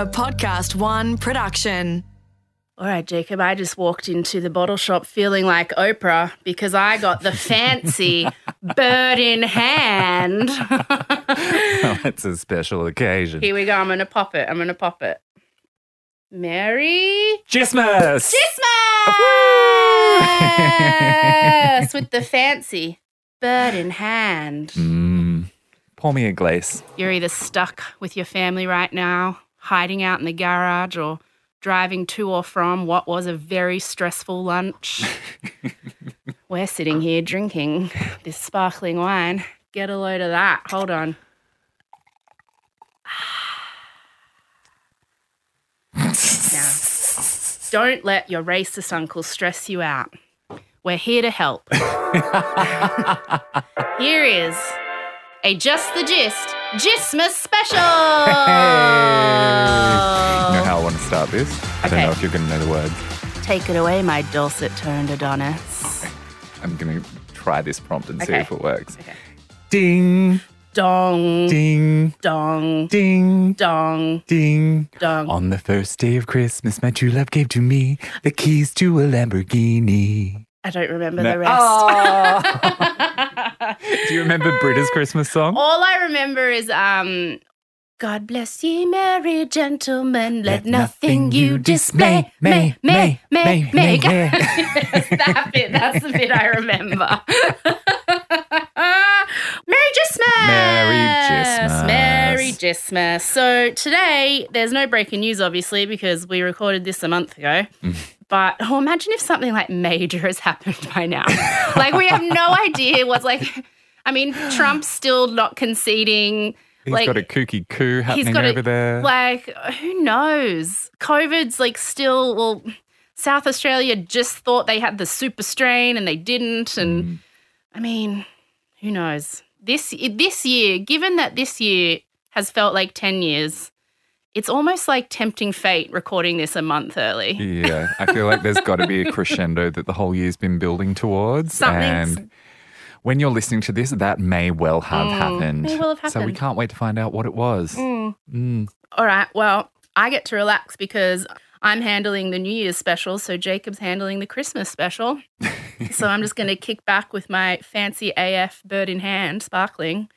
A Podcast One production. All right, Jacob, I just walked into the bottle shop feeling like Oprah because I got the fancy bird in hand. it's a special occasion. Here we go. I'm going to pop it. I'm going to pop it. Merry Christmas! Christmas with the fancy bird in hand. Mm, pour me a glaze. You're either stuck with your family right now, hiding out in the garage, or driving to or from what was a very stressful lunch. We're sitting here drinking this sparkling wine. Get a load of that. Hold on. now, don't let your racist uncle stress you out. We're here to help. here is a Just the Gist Gistmas special. You know how I want to start this? I don't know if you're going to know the words. Take it away, my dulcet toned Adonis. I'm going to try this prompt and see if it works. Okay. Ding, Dong, ding, dong, ding, dong, ding. dong. On the first day of Christmas, my true love gave to me the keys to a Lamborghini. I don't remember No. the rest. Oh. Do you remember Britta's Christmas song? All I remember is um God bless ye merry gentlemen, let, nothing you dismay, may, may, may, may. Yes, that bit, that's the bit I remember. Merry Christmas! Merry Christmas. Merry Christmas. So today, there's no breaking news, obviously, because we recorded this a month ago. But oh, imagine if something like major has happened by now. like we have no idea what's like. I mean, Trump's still not conceding. He's like got a kooky coup happening got over a, there. Like who knows? COVID's like still well. South Australia just thought they had the super strain and they didn't. And Mm. I mean, who knows? This this year, given that this year has felt like ten years, it's almost like tempting fate recording this a month early. Yeah, I feel like there's got to be a crescendo that the whole year's been building towards. Something's- And when you're listening to this, that may well have happened. may well have So we can't wait to find out what it was. Mm. All right. Well, I get to relax because I'm handling the New Year's special, so Jacob's handling the Christmas special. so I'm just going to kick back with my fancy AF bird in hand, sparkling.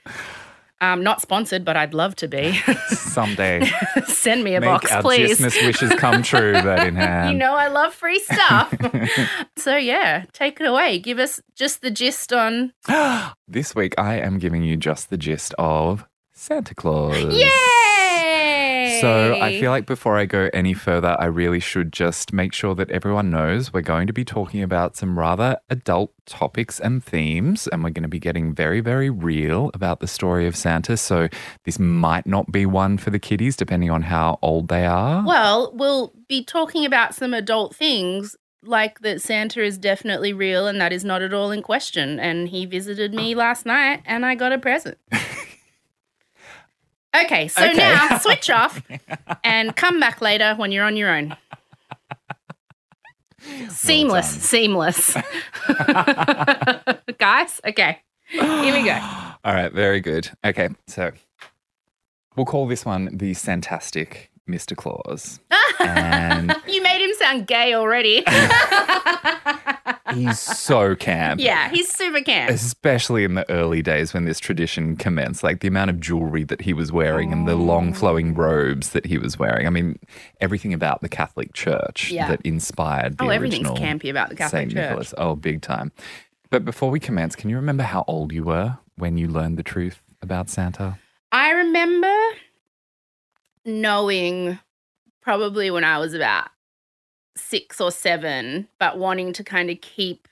Um, not sponsored, but I'd love to be. Someday, Send me a make box, our please. Christmas wishes come true. That in hand. You know I love free stuff. so yeah, take it away. Give us just the gist on. this week, I am giving you just the gist of Santa Claus. Yay! So I feel like before I go any further, I really should just make sure that everyone knows we're going to be talking about some rather adult topics and themes, and we're going to be getting very, very real about the story of Santa. So this might not be one for the kiddies, depending on how old they are. Well, we'll be talking about some adult things like that Santa is definitely real and that is not at all in question. And he visited me oh. last night and I got a present. okay, so Okay. now switch off and come back later when you're on your own. Seamless, done. seamless. Guys, okay, here we go. All right, very good. Okay, so we'll call this one the Fantastic Mr. Claus. and You made him sound gay already. He's so camp. yeah, he's super camp. Especially in the early days when this tradition commenced, like the amount of jewelry that he was wearing and the long oh. flowing robes that he was wearing. I mean, everything about the Catholic Church Yeah. that inspired the Oh, everything's campy about the Catholic Saint Church. Nicholas. Oh, big time. But before we commence, can you remember how old you were when you learned the truth about Santa? I remember knowing probably when I was about six or seven, but wanting to kind of keep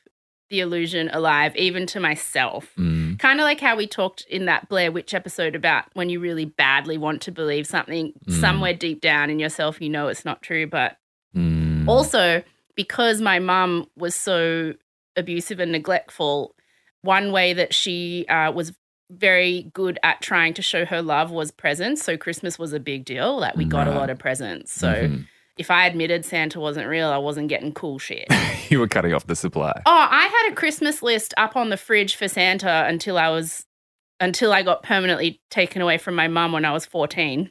the illusion alive, even to myself. Mm. Kind of like how we talked in that Blair Witch episode about when you really badly want to believe something Mm. somewhere deep down in yourself, you know it's not true. But Mm. also, because my mum was so abusive and neglectful, one way that she uh, was very good at trying to show her love was presents. So Christmas was a big deal. Like we got a lot of presents. So Mhm. If I admitted Santa wasn't real, I wasn't getting cool shit. you were cutting off the supply. oh, I had a Christmas list up on the fridge for Santa until I was until I got permanently taken away from my mum when I was 14.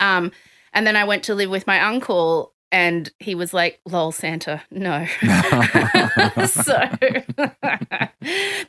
Um And then I went to live with my uncle, and he was like, "Lol, Santa, no." so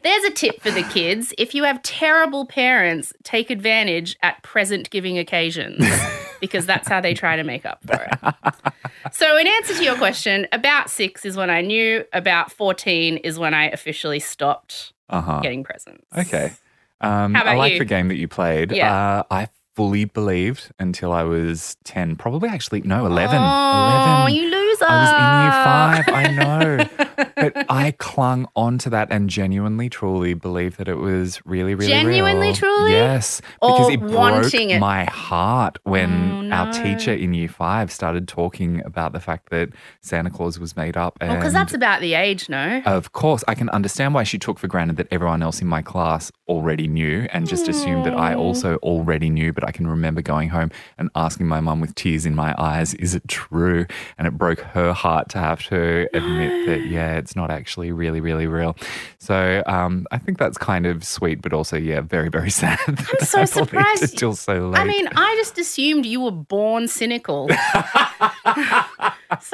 there's a tip for the kids: if you have terrible parents, take advantage at present giving occasions because that's how they try to make up for it. So, in answer to your question, about six is when I knew. About fourteen is when I officially stopped Uh huh. getting presents. Okay. Um, How about I like you? the game that you played. Yeah. Uh, I fully believed until I was 10, probably actually, no, 11. Oh, 11. you loser! I was in year five, I know. but I clung on to that and genuinely, truly believed that it was really, really Genuinely, real. truly? Yes. Or Because it broke it? my heart when Oh, our teacher in year five started talking about the fact that Santa Claus was made up. Oh, and Well, because that's about the age, no? of course, I can understand why she took for granted that everyone else in my class already knew and just assumed that I also already knew. But I can remember going home and asking my mum with tears in my eyes, is it true? And it broke her heart to have to admit that, yeah, it's not actually really, really real. So um, I think that's kind of sweet, but also, yeah, very, very sad. I'm so I believed it surprised. till so late. I mean, I just assumed you were born cynical. so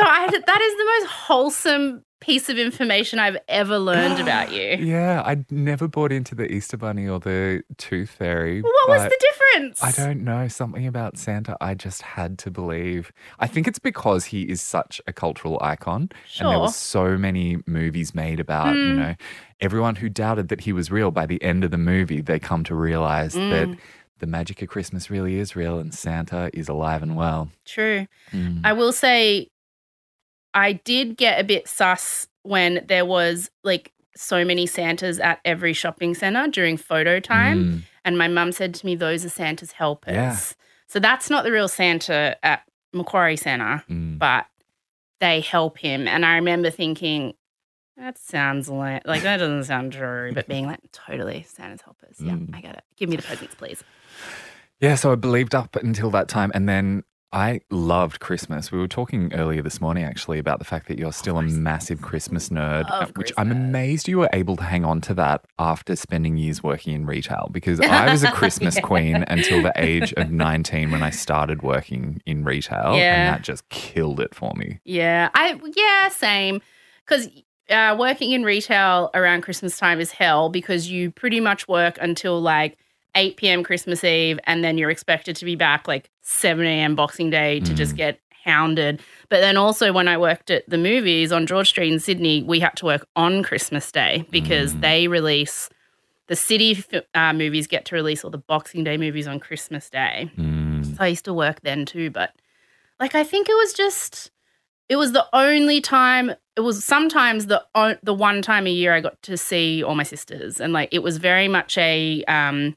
I, that is the most wholesome piece of information I've ever learned about you. yeah, I never bought into the Easter Bunny or the Tooth Fairy. What was the difference? I don't know. Something about Santa I just had to believe. I think it's because he is such a cultural icon. And there were so many movies made about, you Mm. know, everyone who doubted that he was real by the end of the movie, they come to realize Mm. that the magic of Christmas really is real and Santa is alive and well. True. Mm. I will say, I did get a bit sus when there was like so many Santas at every shopping center during photo time. Mm. And my mum said to me, those are Santa's helpers. Yeah. So that's not the real Santa at Macquarie Centre, Mm. but they help him. And I remember thinking, that sounds like, like that doesn't sound true, but being like, totally Santa's helpers. Yeah, Mm. I get it. Give me the presents, please. Yeah, so I believed up until that time. And then I loved Christmas. We were talking earlier this morning actually about the fact that you're still a massive Christmas nerd, uh, which I'm amazed you were able to hang on to that after spending years working in retail because I was a Christmas Yeah. queen until the age of 19 when I started working in retail. Yeah. And that just killed it for me. Yeah, I yeah, same. Because uh, working in retail around Christmas time is hell because you pretty much work until like 8 p.m. Christmas Eve, and then you're expected to be back like 7 a.m. Boxing Day to just Mm. get hounded. But then also when I worked at the movies on George Street in Sydney, we had to work on Christmas Day because Mm. they release the city uh, movies get to release all the Boxing Day movies on Christmas Day. Mm. So I used to work then too, but like I think it was just it was the only time it was sometimes the o- the one time a year I got to see all my sisters and like it was very much a um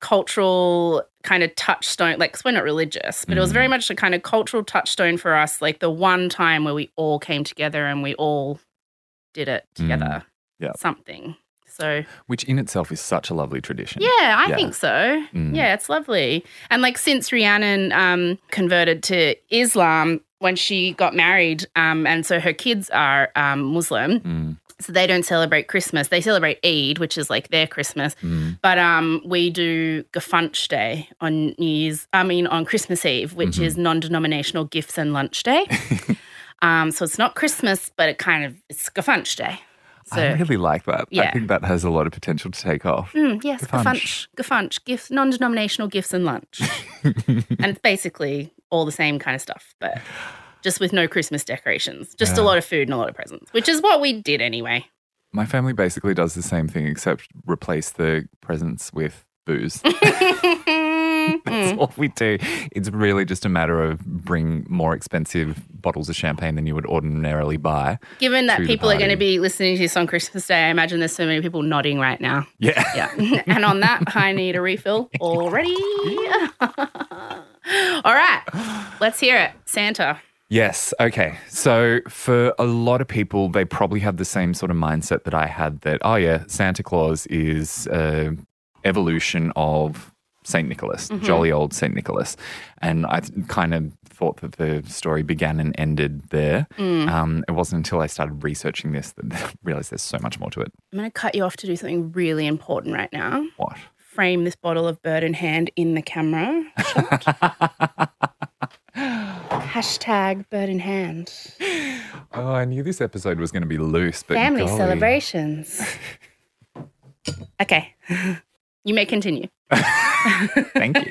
cultural kind of touchstone like 'cause we're not religious but it was very Mm. much a kind of cultural touchstone for us like the one time where we all came together and we all did it together Yeah. something so Which in itself is such a lovely tradition. yeah, I Yeah. think so. Mm. Yeah, it's lovely. And like since Rhiannon um, converted to Islam when she got married, um, and so her kids are um, Muslim, Mm. So they don't celebrate Christmas. They celebrate Eid, which is like their Christmas. Mm. But um, we do Gefunch Day on New Year's. I mean, on Christmas Eve, which Mhm. is non-denominational gifts and lunch day. um, so it's not Christmas, but it kind of it's Gefunch Day. So I really like that. Yeah. I think that has a lot of potential to take off. Mm, yes, gefunch, gefunch, gifts, non-denominational gifts and lunch, and it's basically all the same kind of stuff, but just with no Christmas decorations, just a lot of food and a lot of presents, which is what we did anyway. My family basically does the same thing except replace the presents with booze. That's Mm. all we do. It's really just a matter of bring more expensive bottles of champagne than you would ordinarily buy. Given that people are going to be listening to this on Christmas Day, I imagine there's so many people nodding right now. Yeah. Yeah, and on that, I need a refill already. all right, let's hear it, Santa. Yes. Okay. So for a lot of people, they probably have the same sort of mindset that I had that, oh, yeah, Santa Claus is a evolution of St. Nicholas, Mhm. jolly old St. Nicholas. And I kind of thought that the story began and ended there. Mm. Um, it wasn't until I started researching this that I realized there's so much more to it. I'm going to cut you off to do something really important right now. What? Frame this bottle of bird in hand in the camera. Hashtag bird in hand. Oh, I knew this episode was going to be loose, but Family golly. celebrations. okay. You may continue. Thank you.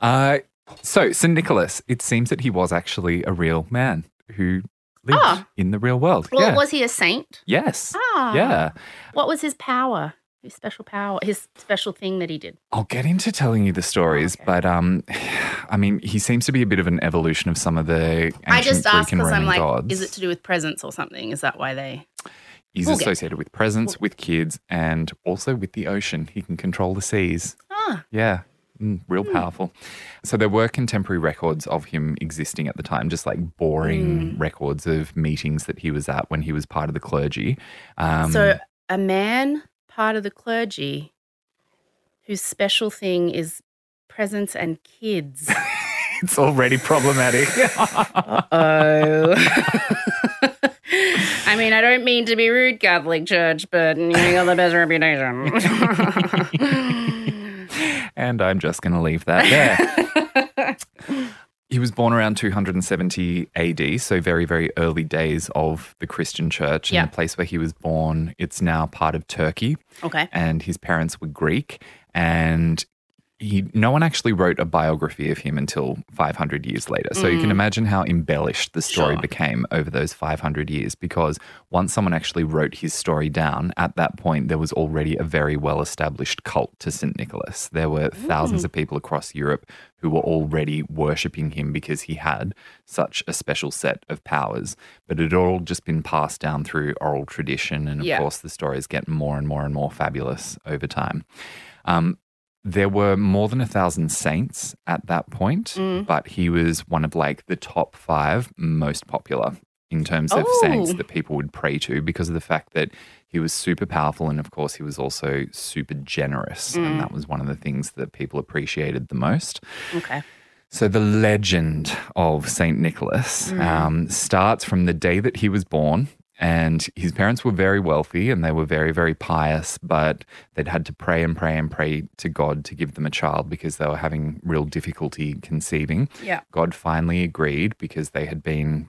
uh, so, St. Nicholas, it seems that he was actually a real man who lived Ah. in the real world. Well, yeah. was he a saint? yes. Ah. Yeah. What was his power? His special power? His special thing that he did? I'll get into telling you the stories, Okay. but um, I mean, he seems to be a bit of an evolution of some of the ancient I just Greek asked and because Roman I'm like, gods. is it to do with presents or something? Is that why they. He's We'll get- associated with presents, with kids, and also with the ocean. He can control the seas. Ah. Yeah, mm, real powerful. So there were contemporary records of him existing at the time, just like boring records of meetings that he was at when he was part of the clergy. Um, so a man, part of the clergy, whose special thing is presents and kids. it's already problematic. Oh. I mean, I don't mean to be rude, Catholic Church, but you got the best reputation. and I'm just going to leave that there. He was born around 270 AD, so very, very early days of the Christian church. Yeah. And the place where he was born, it's now part of Turkey. okay. and his parents were Greek. And he, no one actually wrote a biography of him until 500 years later. So you can imagine how embellished the story Sure. became over those 500 years because once someone actually wrote his story down, at that point, there was already a very well established cult to St. Nicholas. There were thousands of people across Europe who were already worshipping him because he had such a special set of powers. But it had all just been passed down through oral tradition. And of Yeah. course, the stories get more and more and more fabulous over time. Um, there were more than a thousand saints at that point, Mm. but he was one of like the top five most popular in terms of saints Oh. that people would pray to because of the fact that he was super powerful and of course he was also super generous Mm. and that was one of the things that people appreciated the most Okay. so the legend of Saint Nicholas um, starts from the day that he was born. And his parents were very wealthy and they were very, very pious, but they'd had to pray and pray and pray to God to give them a child because they were having real difficulty conceiving. Yeah. God finally agreed because they had been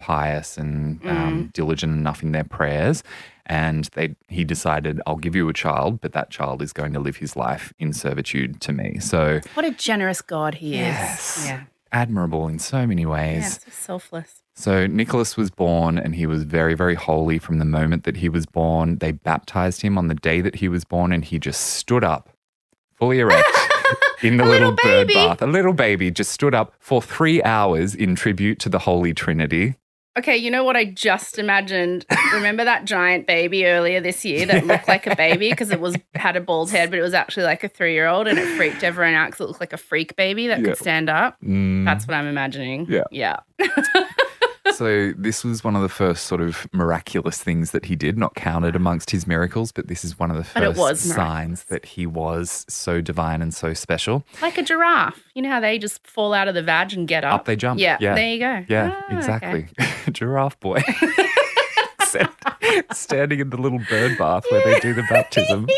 pious and um, diligent enough in their prayers. And they, he decided, I'll give you a child, but that child is going to live his life in servitude to me. So What a generous God he Yes. is. Yeah. Admirable in so many Yeah. ways. So selfless. So Nicholas was born and he was very, very holy from the moment that he was born. They baptized him on the day that he was born and he just stood up, fully erect. In the little, little bird bath. A little baby just stood up for three hours in tribute to the Holy Trinity. Okay, you know what I just imagined? Remember that giant baby earlier this year that looked like a baby because it was had a bald head, but it was actually like a three year old, and it freaked everyone out because it looked like a freak baby that Yeah. could stand up. Mm. That's what I'm imagining. Yeah. yeah. so this was one of the first sort of miraculous things that he did, not counted amongst his miracles, but this is one of the first signs that he was so divine and so special. Like a giraffe. You know how they just fall out of the vag and get up? Up they jump. Yeah, Yeah. there you go. Yeah, Ah, okay. exactly. Giraffe boy. Standing in the little bird bath where they do the baptism.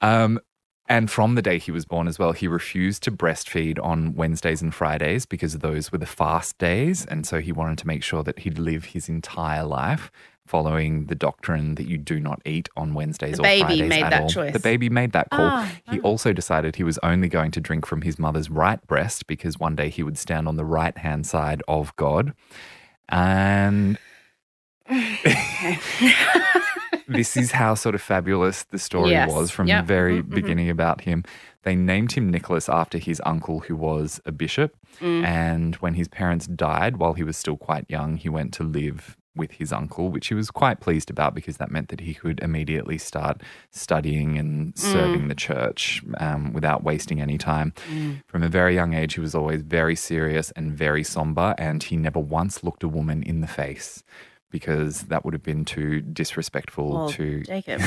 Um, and from the day he was born as well, he refused to breastfeed on Wednesdays and Fridays because those were the fast days. And so he wanted to make sure that he'd live his entire life following the doctrine that you do not eat on Wednesdays. The or baby Fridays made at that all. choice. The baby made that call. Ah, he also decided he was only going to drink from his mother's right breast because one day he would stand on the right hand side of God. And this is how sort of fabulous the story Yes. was from Yep. the very Mhm, mhm. beginning about him. They named him Nicholas after his uncle, who was a bishop. Mm. And when his parents died, while he was still quite young, he went to live with his uncle, which he was quite pleased about because that meant that he could immediately start studying and serving the church um, without wasting any time. From a very young age, he was always very serious and very somber, and he never once looked a woman in the face because that would have been too disrespectful to Jacob.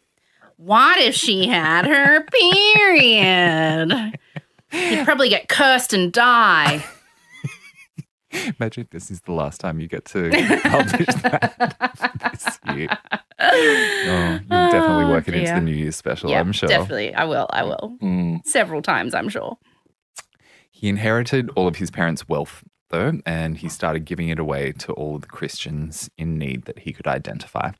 what if she had her period? He'd probably get cursed and die. Imagine if this is the last time you get to publish that this year. Oh, you'll definitely Oh, work it into the New Year's special, yeah, I'm sure. definitely. I will. I will. Mm. Several times, I'm sure. He inherited all of his parents' wealth, though, and he started giving it away to all the Christians in need that he could identify.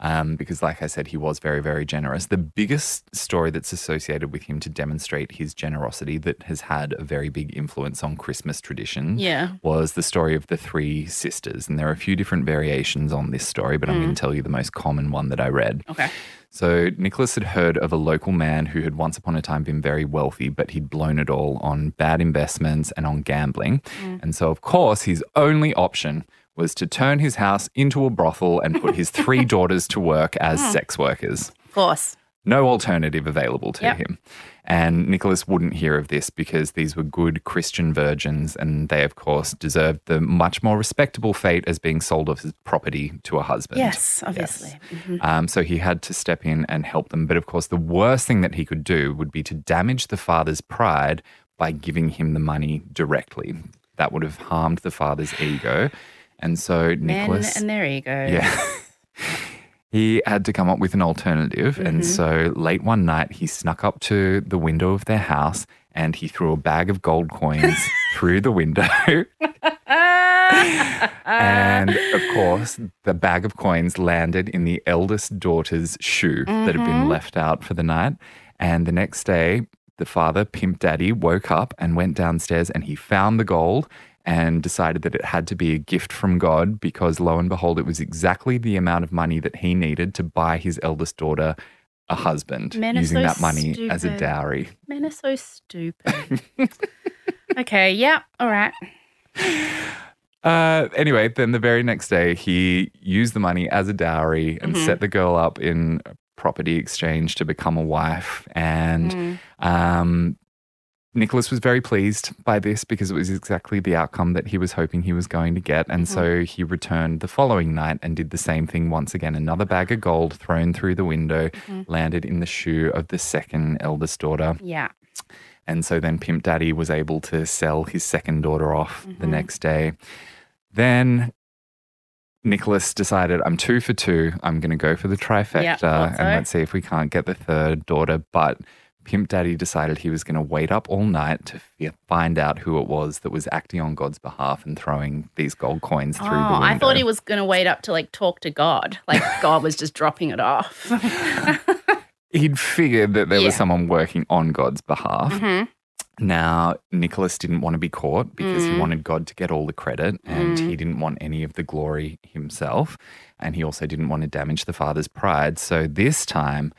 Um, because, like I said, he was very, very generous. The biggest story that's associated with him to demonstrate his generosity that has had a very big influence on Christmas tradition Yeah. was the story of the three sisters. And there are a few different variations on this story, but I'm going to tell you the most common one that I read. Okay. So Nicholas had heard of a local man who had once upon a time been very wealthy, but he'd blown it all on bad investments and on gambling. Mm. And so, of course, his only option was to turn his house into a brothel and put his three daughters to work as ah. sex workers. Of course. No alternative available to Yep. him. And Nicholas wouldn't hear of this because these were good Christian virgins, and they, of course, deserved the much more respectable fate as being sold off as property to a husband. Yes, obviously. Mhm. Um, so he had to step in and help them. But of course, the worst thing that he could do would be to damage the father's pride by giving him the money directly. That would have harmed the father's ego. And so Men Nicholas. and their ego. Yeah. he had to come up with an alternative. Mm-hmm. And so late one night, he snuck up to the window of their house and he threw a bag of gold coins through the window. and of course, the bag of coins landed in the eldest daughter's shoe that had been left out for the night. And the next day, the father, Pimp Daddy, woke up and went downstairs and he found the gold and decided that it had to be a gift from God because lo and behold, it was exactly the amount of money that he needed to buy his eldest daughter a husband Men are using so that money as a dowry. Men are so stupid. okay, yeah, all right. Uh, anyway, then the very next day, he used the money as a dowry and Mm-hmm. set the girl up in a property exchange to become a wife. And Mm. um, Nicholas was very pleased by this because it was exactly the outcome that he was hoping he was going to get. And Mm-hmm. so he returned the following night and did the same thing once again. Another bag of gold thrown through the window Mm-hmm. landed in the shoe of the second eldest daughter. Yeah. And so then Pimp Daddy was able to sell his second daughter off the Mhm. next day. Then Nicholas decided, I'm two for two. I'm going to go for the trifecta and let's see if we can't get the third daughter. But Pimp Daddy decided he was going to wait up all night to find out who it was that was acting on God's behalf and throwing these gold coins through Oh, the window. I thought he was going to wait up to like talk to God. Like God was just dropping it off. He'd figured that there was someone working on God's behalf. Mhm. Now, Nicholas didn't want to be caught because he Mm. wanted God to get all the credit and Mm. he didn't want any of the glory himself. And he also didn't want to damage the father's pride. So this time,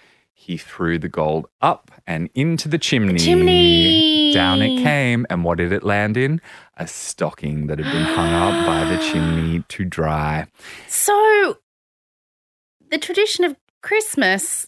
he threw the gold up and into the chimney. chimney. Down it came. And what did it land in? A stocking that had been hung up by the chimney to dry. So, the tradition of Christmas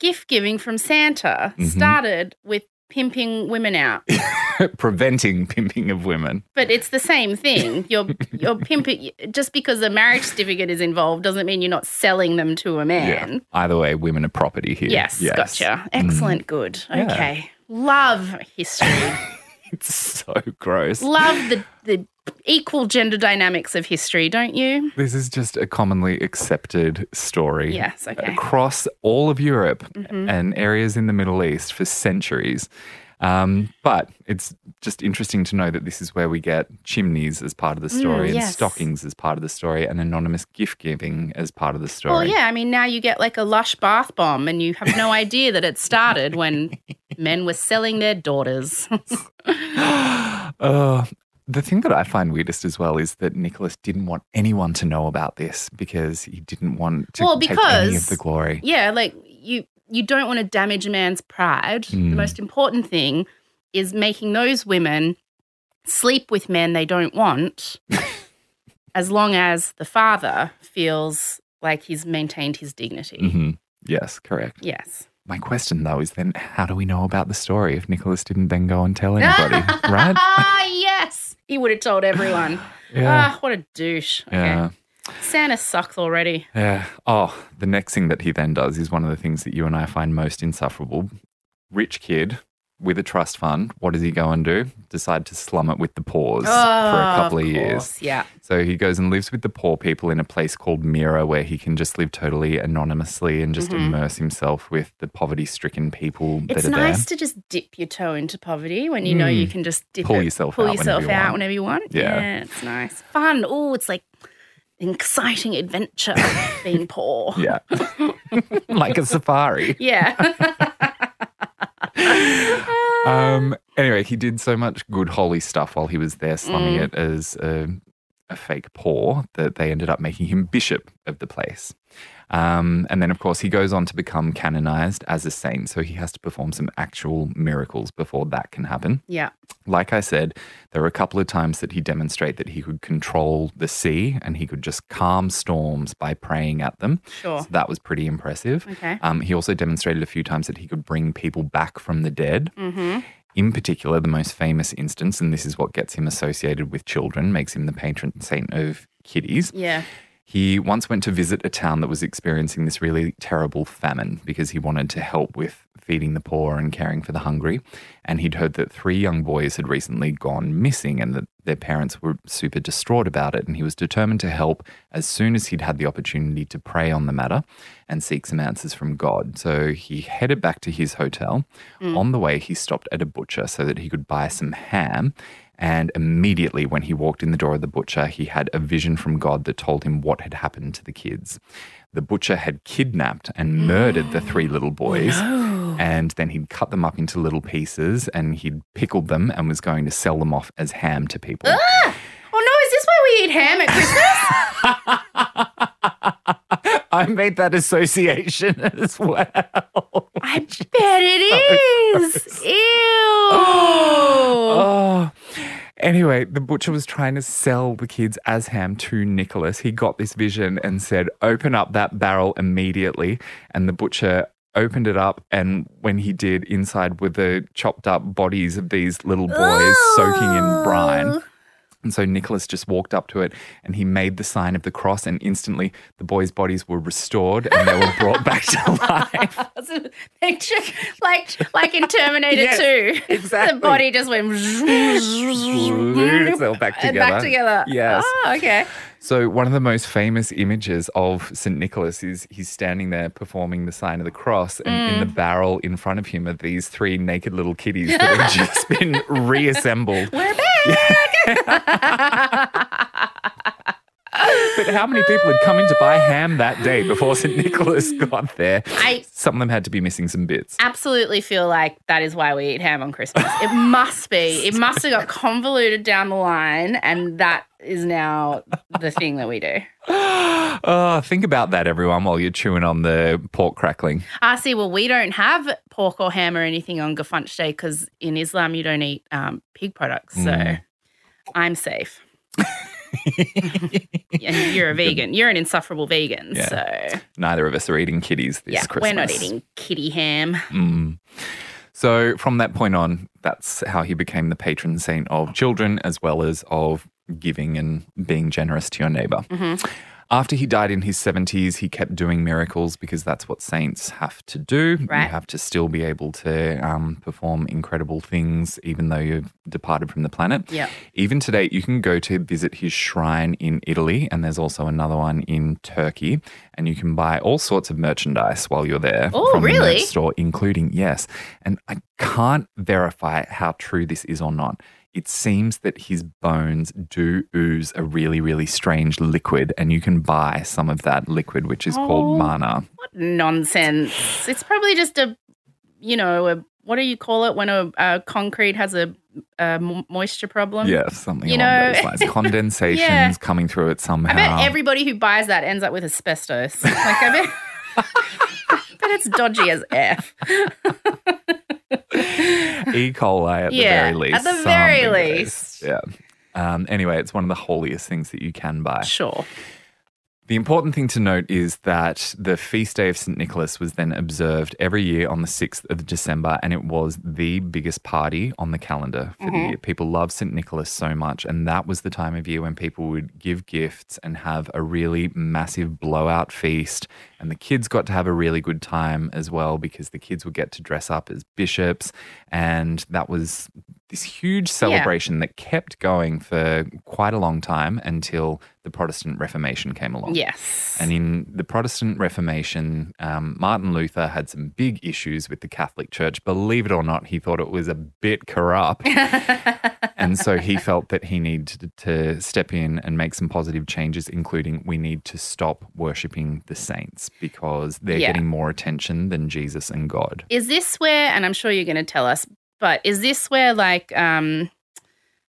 gift giving from Santa Mhm. started with pimping women out. Preventing pimping of women. But it's the same thing. You're you're pimping just because a marriage certificate is involved doesn't mean you're not selling them to a man. Either way, women are property here. Yes, gotcha. Excellent, mm. good. Yeah. Okay. Love history. It's so gross. Love the the equal gender dynamics of history, don't you? This is just a commonly accepted story. Yes, okay. Across all of Europe Mhm. and areas in the Middle East for centuries. Um, but it's just interesting to know that this is where we get chimneys as part of the story, and Mm, yes. stockings as part of the story, and anonymous gift giving as part of the story. Well, yeah, I mean, now you get like a lush bath bomb and you have no idea that it started when men were selling their daughters. uh, the thing that I find weirdest as well is that Nicholas didn't want anyone to know about this because he didn't want to Well, take any of the glory. yeah, like you you don't want to damage a man's pride. Mm. The most important thing is making those women sleep with men they don't want as long as the father feels like he's maintained his dignity. hmm Yes, correct. Yes. My question though is then how do we know about the story if Nicholas didn't then go and tell anybody, right? Ah, yes. He would have told everyone. Yeah. Ah, what a douche. Okay. Yeah. Santa sucks already. Yeah. Oh, the next thing that he then does is one of the things that you and I find most insufferable. Rich kid with a trust fund, what does he go and do? Decide to slum it with the poors for a Oh, couple of, years. course, Yeah. So he goes and lives with the poor people in a place called Myra, where he can just live totally anonymously and just immerse himself with the poverty-stricken people Mm-hmm. It's nice there. to just dip your toe into poverty when you know you can just dip Pull it- yourself pull out whenever yourself you out want. whenever you want. Yeah. it's nice, fun. Oh, it's like exciting adventure being poor. Yeah, like a safari. Yeah. Um. Anyway, he did so much good holy stuff while he was there, slumming Mm. it as a, a fake poor that they ended up making him bishop of the place. Um, and then, of course, he goes on to become canonized as a saint. So he has to perform some actual miracles before that can happen. yeah. Like I said, there are a couple of times that he demonstrated that he could control the sea and he could just calm storms by praying at them. Sure. So that was pretty impressive. Okay. Um, he also demonstrated a few times that he could bring people back from the dead. Mm-hmm. In particular, the most famous instance, and this is what gets him associated with children, makes him the patron saint of kiddies. Yeah. He once went to visit a town that was experiencing this really terrible famine because he wanted to help with feeding the poor and caring for the hungry. And he'd heard that three young boys had recently gone missing and that their parents were super distraught about it. And he was determined to help as soon as he'd had the opportunity to pray on the matter and seek some answers from God. So he headed back to his hotel. Mm. On the way, he stopped at a butcher so that he could buy some ham. And immediately, when he walked in the door of the butcher, he had a vision from God that told him what had happened to the kids. The butcher had kidnapped and murdered the three little oh, boys. And then he'd cut them up into little pieces and he'd pickled them and was going to sell them off as ham to people. Ah! Oh no, is this why we eat ham at Christmas? I made that association as well. I bet it is. Ew. Oh. Anyway, the butcher was trying to sell the kids as ham to Nicholas. He got this vision and said, Open up that barrel immediately. And the butcher opened it up. And when he did, inside were the chopped up bodies of these little boys soaking in brine. And so Nicholas just walked up to it and he made the sign of the cross, and instantly the boys' bodies were restored and they were brought back to life. That's a picture, like like in Terminator Yes, 2. exactly. The body just went Glued itself back together. back together. Yes. Oh, okay. So one of the most famous images of St. Nicholas is he's standing there performing the sign of the cross, and in the mm. barrel in front of him are these three naked little kitties that have just been reassembled. We're back back. But how many people had come in to buy ham that day before St. Nicholas got there? I Some of them had to be missing some bits. absolutely feel like that is why we eat ham on Christmas. It must be. It must have got convoluted down the line, and that is now the thing that we do. Oh, think about that, everyone, while you're chewing on the pork crackling. Ah, see, well, we don't have pork or ham or anything on Gefunch Day because in Islam you don't eat um, pig products. So Mm. I'm safe. and you're a vegan. You're an insufferable vegan. Yeah. So Neither of us are eating kitties this yeah, Christmas. we're not eating kitty ham. Mm. So from that point on, that's how he became the patron saint of children as well as of giving and being generous to your neighbor. Mm-hmm. After he died in his 70s, he kept doing miracles because that's what saints have to do. You have to still be able to um, perform incredible things even though you've departed from the planet. Yeah. Even today, you can go to visit his shrine in Italy, and there's also another one in Turkey, and you can buy all sorts of merchandise while you're there Oh, from the really? merch store, including yes. And I can't verify how true this is or not. It seems that his bones do ooze a really, really strange liquid, and you can buy some of that liquid, which is Oh. called manna. What nonsense. It's probably just a, you know, a, what do you call it when a, a concrete has a, a moisture problem? Yeah, something You know-. Condensations Yeah. coming through it somehow. I bet everybody who buys that ends up with asbestos. Like, I bet, I bet it's dodgy as F. E. coli at Yeah, the very least. at the very least. Yeah. Um, anyway, it's one of the holiest things that you can buy. Sure. The important thing to note is that the feast day of St. Nicholas was then observed every year on the 6th of December, and it was the biggest party on the calendar for the mm-hmm. year. People love St. Nicholas so much, and that was the time of year when people would give gifts and have a really massive blowout feast. And the kids got to have a really good time as well because the kids would get to dress up as bishops, and that was this huge celebration that kept going for quite a long time until the Protestant Reformation came along. Yes. And in the Protestant Reformation, um, Martin Luther had some big issues with the Catholic Church. Believe it or not, he thought it was a bit corrupt. and so he felt that he needed to step in and make some positive changes, including we need to stop worshipping the saints because they're Yeah. getting more attention than Jesus and God. Is this where, and I'm sure you're going to tell us, but is this where like um,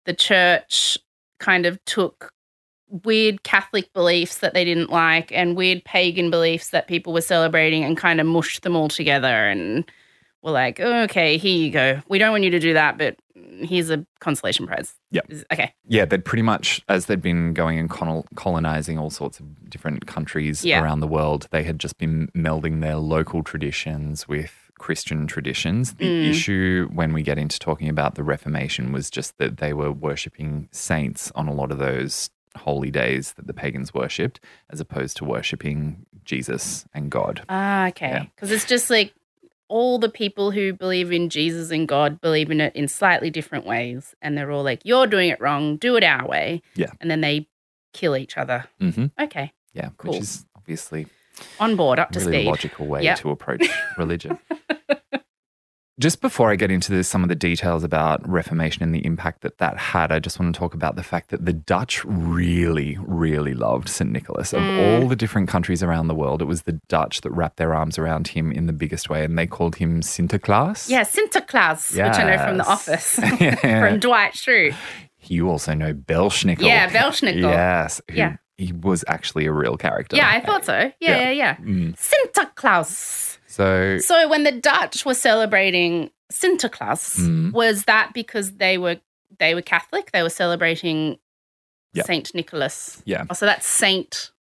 the church kind of took weird Catholic beliefs that they didn't like and weird pagan beliefs that people were celebrating and kind of mushed them all together and were like, oh, okay, here you go. We don't want you to do that, but here's a consolation prize. Yeah. Okay. Yeah, they'd pretty much, as they'd been going and colonizing all sorts of different countries Yeah. around the world, they had just been melding their local traditions with Christian traditions. The Mm. issue when we get into talking about the Reformation was just that they were worshipping saints on a lot of those holy days that the pagans worshipped, as opposed to worshipping Jesus and God. Ah, okay. Because it's just like all the people who believe in Jesus and God believe in it in slightly different ways. And they're all like, you're doing it wrong, do it our way. Yeah. And then they kill each other. hmm Okay. Yeah, Cool. which is obviously On board, up to really speed. logical way Yep. to approach religion. Just before I get into this, some of the details about Reformation and the impact that that had, I just want to talk about the fact that the Dutch really, really loved St. Nicholas. Of Mm. all the different countries around the world, it was the Dutch that wrapped their arms around him in the biggest way, and they called him Sinterklaas. Yeah, Sinterklaas, which I know from The Office, Yeah. from Dwight Schrute. You also know Belsnickel. Yeah, Belsnickel. Yes. who- Yeah. He was actually a real character. Yeah, I thought so. Yeah, Yeah. yeah, yeah. Mm. Sinterklaas. So, So when the Dutch were celebrating Sinterklaas, Mm. was that because they were they were Catholic? They were celebrating Yeah. Saint Nicholas. Yeah. Oh, so that's Saint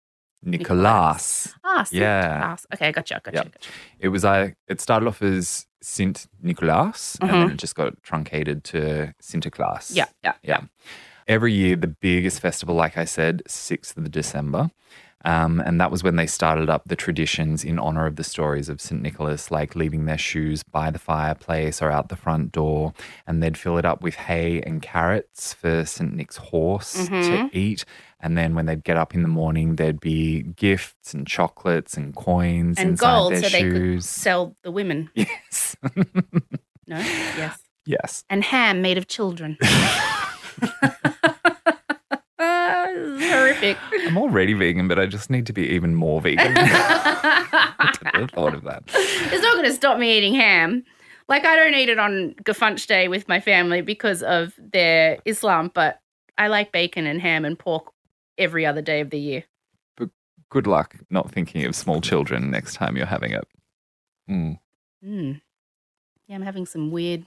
Nicholas. Ah, Sinterklaas. Yeah. Okay, gotcha, gotcha, Yeah. gotcha. It was I. It started off as Sint Nicolaas, and then it just got truncated to Sinterklaas. Mm-hmm. Yeah, yeah, yeah. Every year, the biggest festival, like I said, sixth of December, um, and that was when they started up the traditions in honor of the stories of Saint Nicholas, like leaving their shoes by the fireplace or out the front door, and they'd fill it up with hay and carrots for Saint Nick's horse Mm-hmm. to eat. And then when they'd get up in the morning, there'd be gifts and chocolates and coins And gold, so they could sell the women. Yes. No, yes, yes. and ham made of children. This is horrific. I'm already vegan, but I just need to be even more vegan. I it's thought of that. It's not going to stop me eating ham. Like I don't eat it on Gefunch Day with my family because of their Islam, but I like bacon and ham and pork every other day of the year. But good luck not thinking of small children next time you're having it. Mm. Mm. Yeah, I'm having some weird.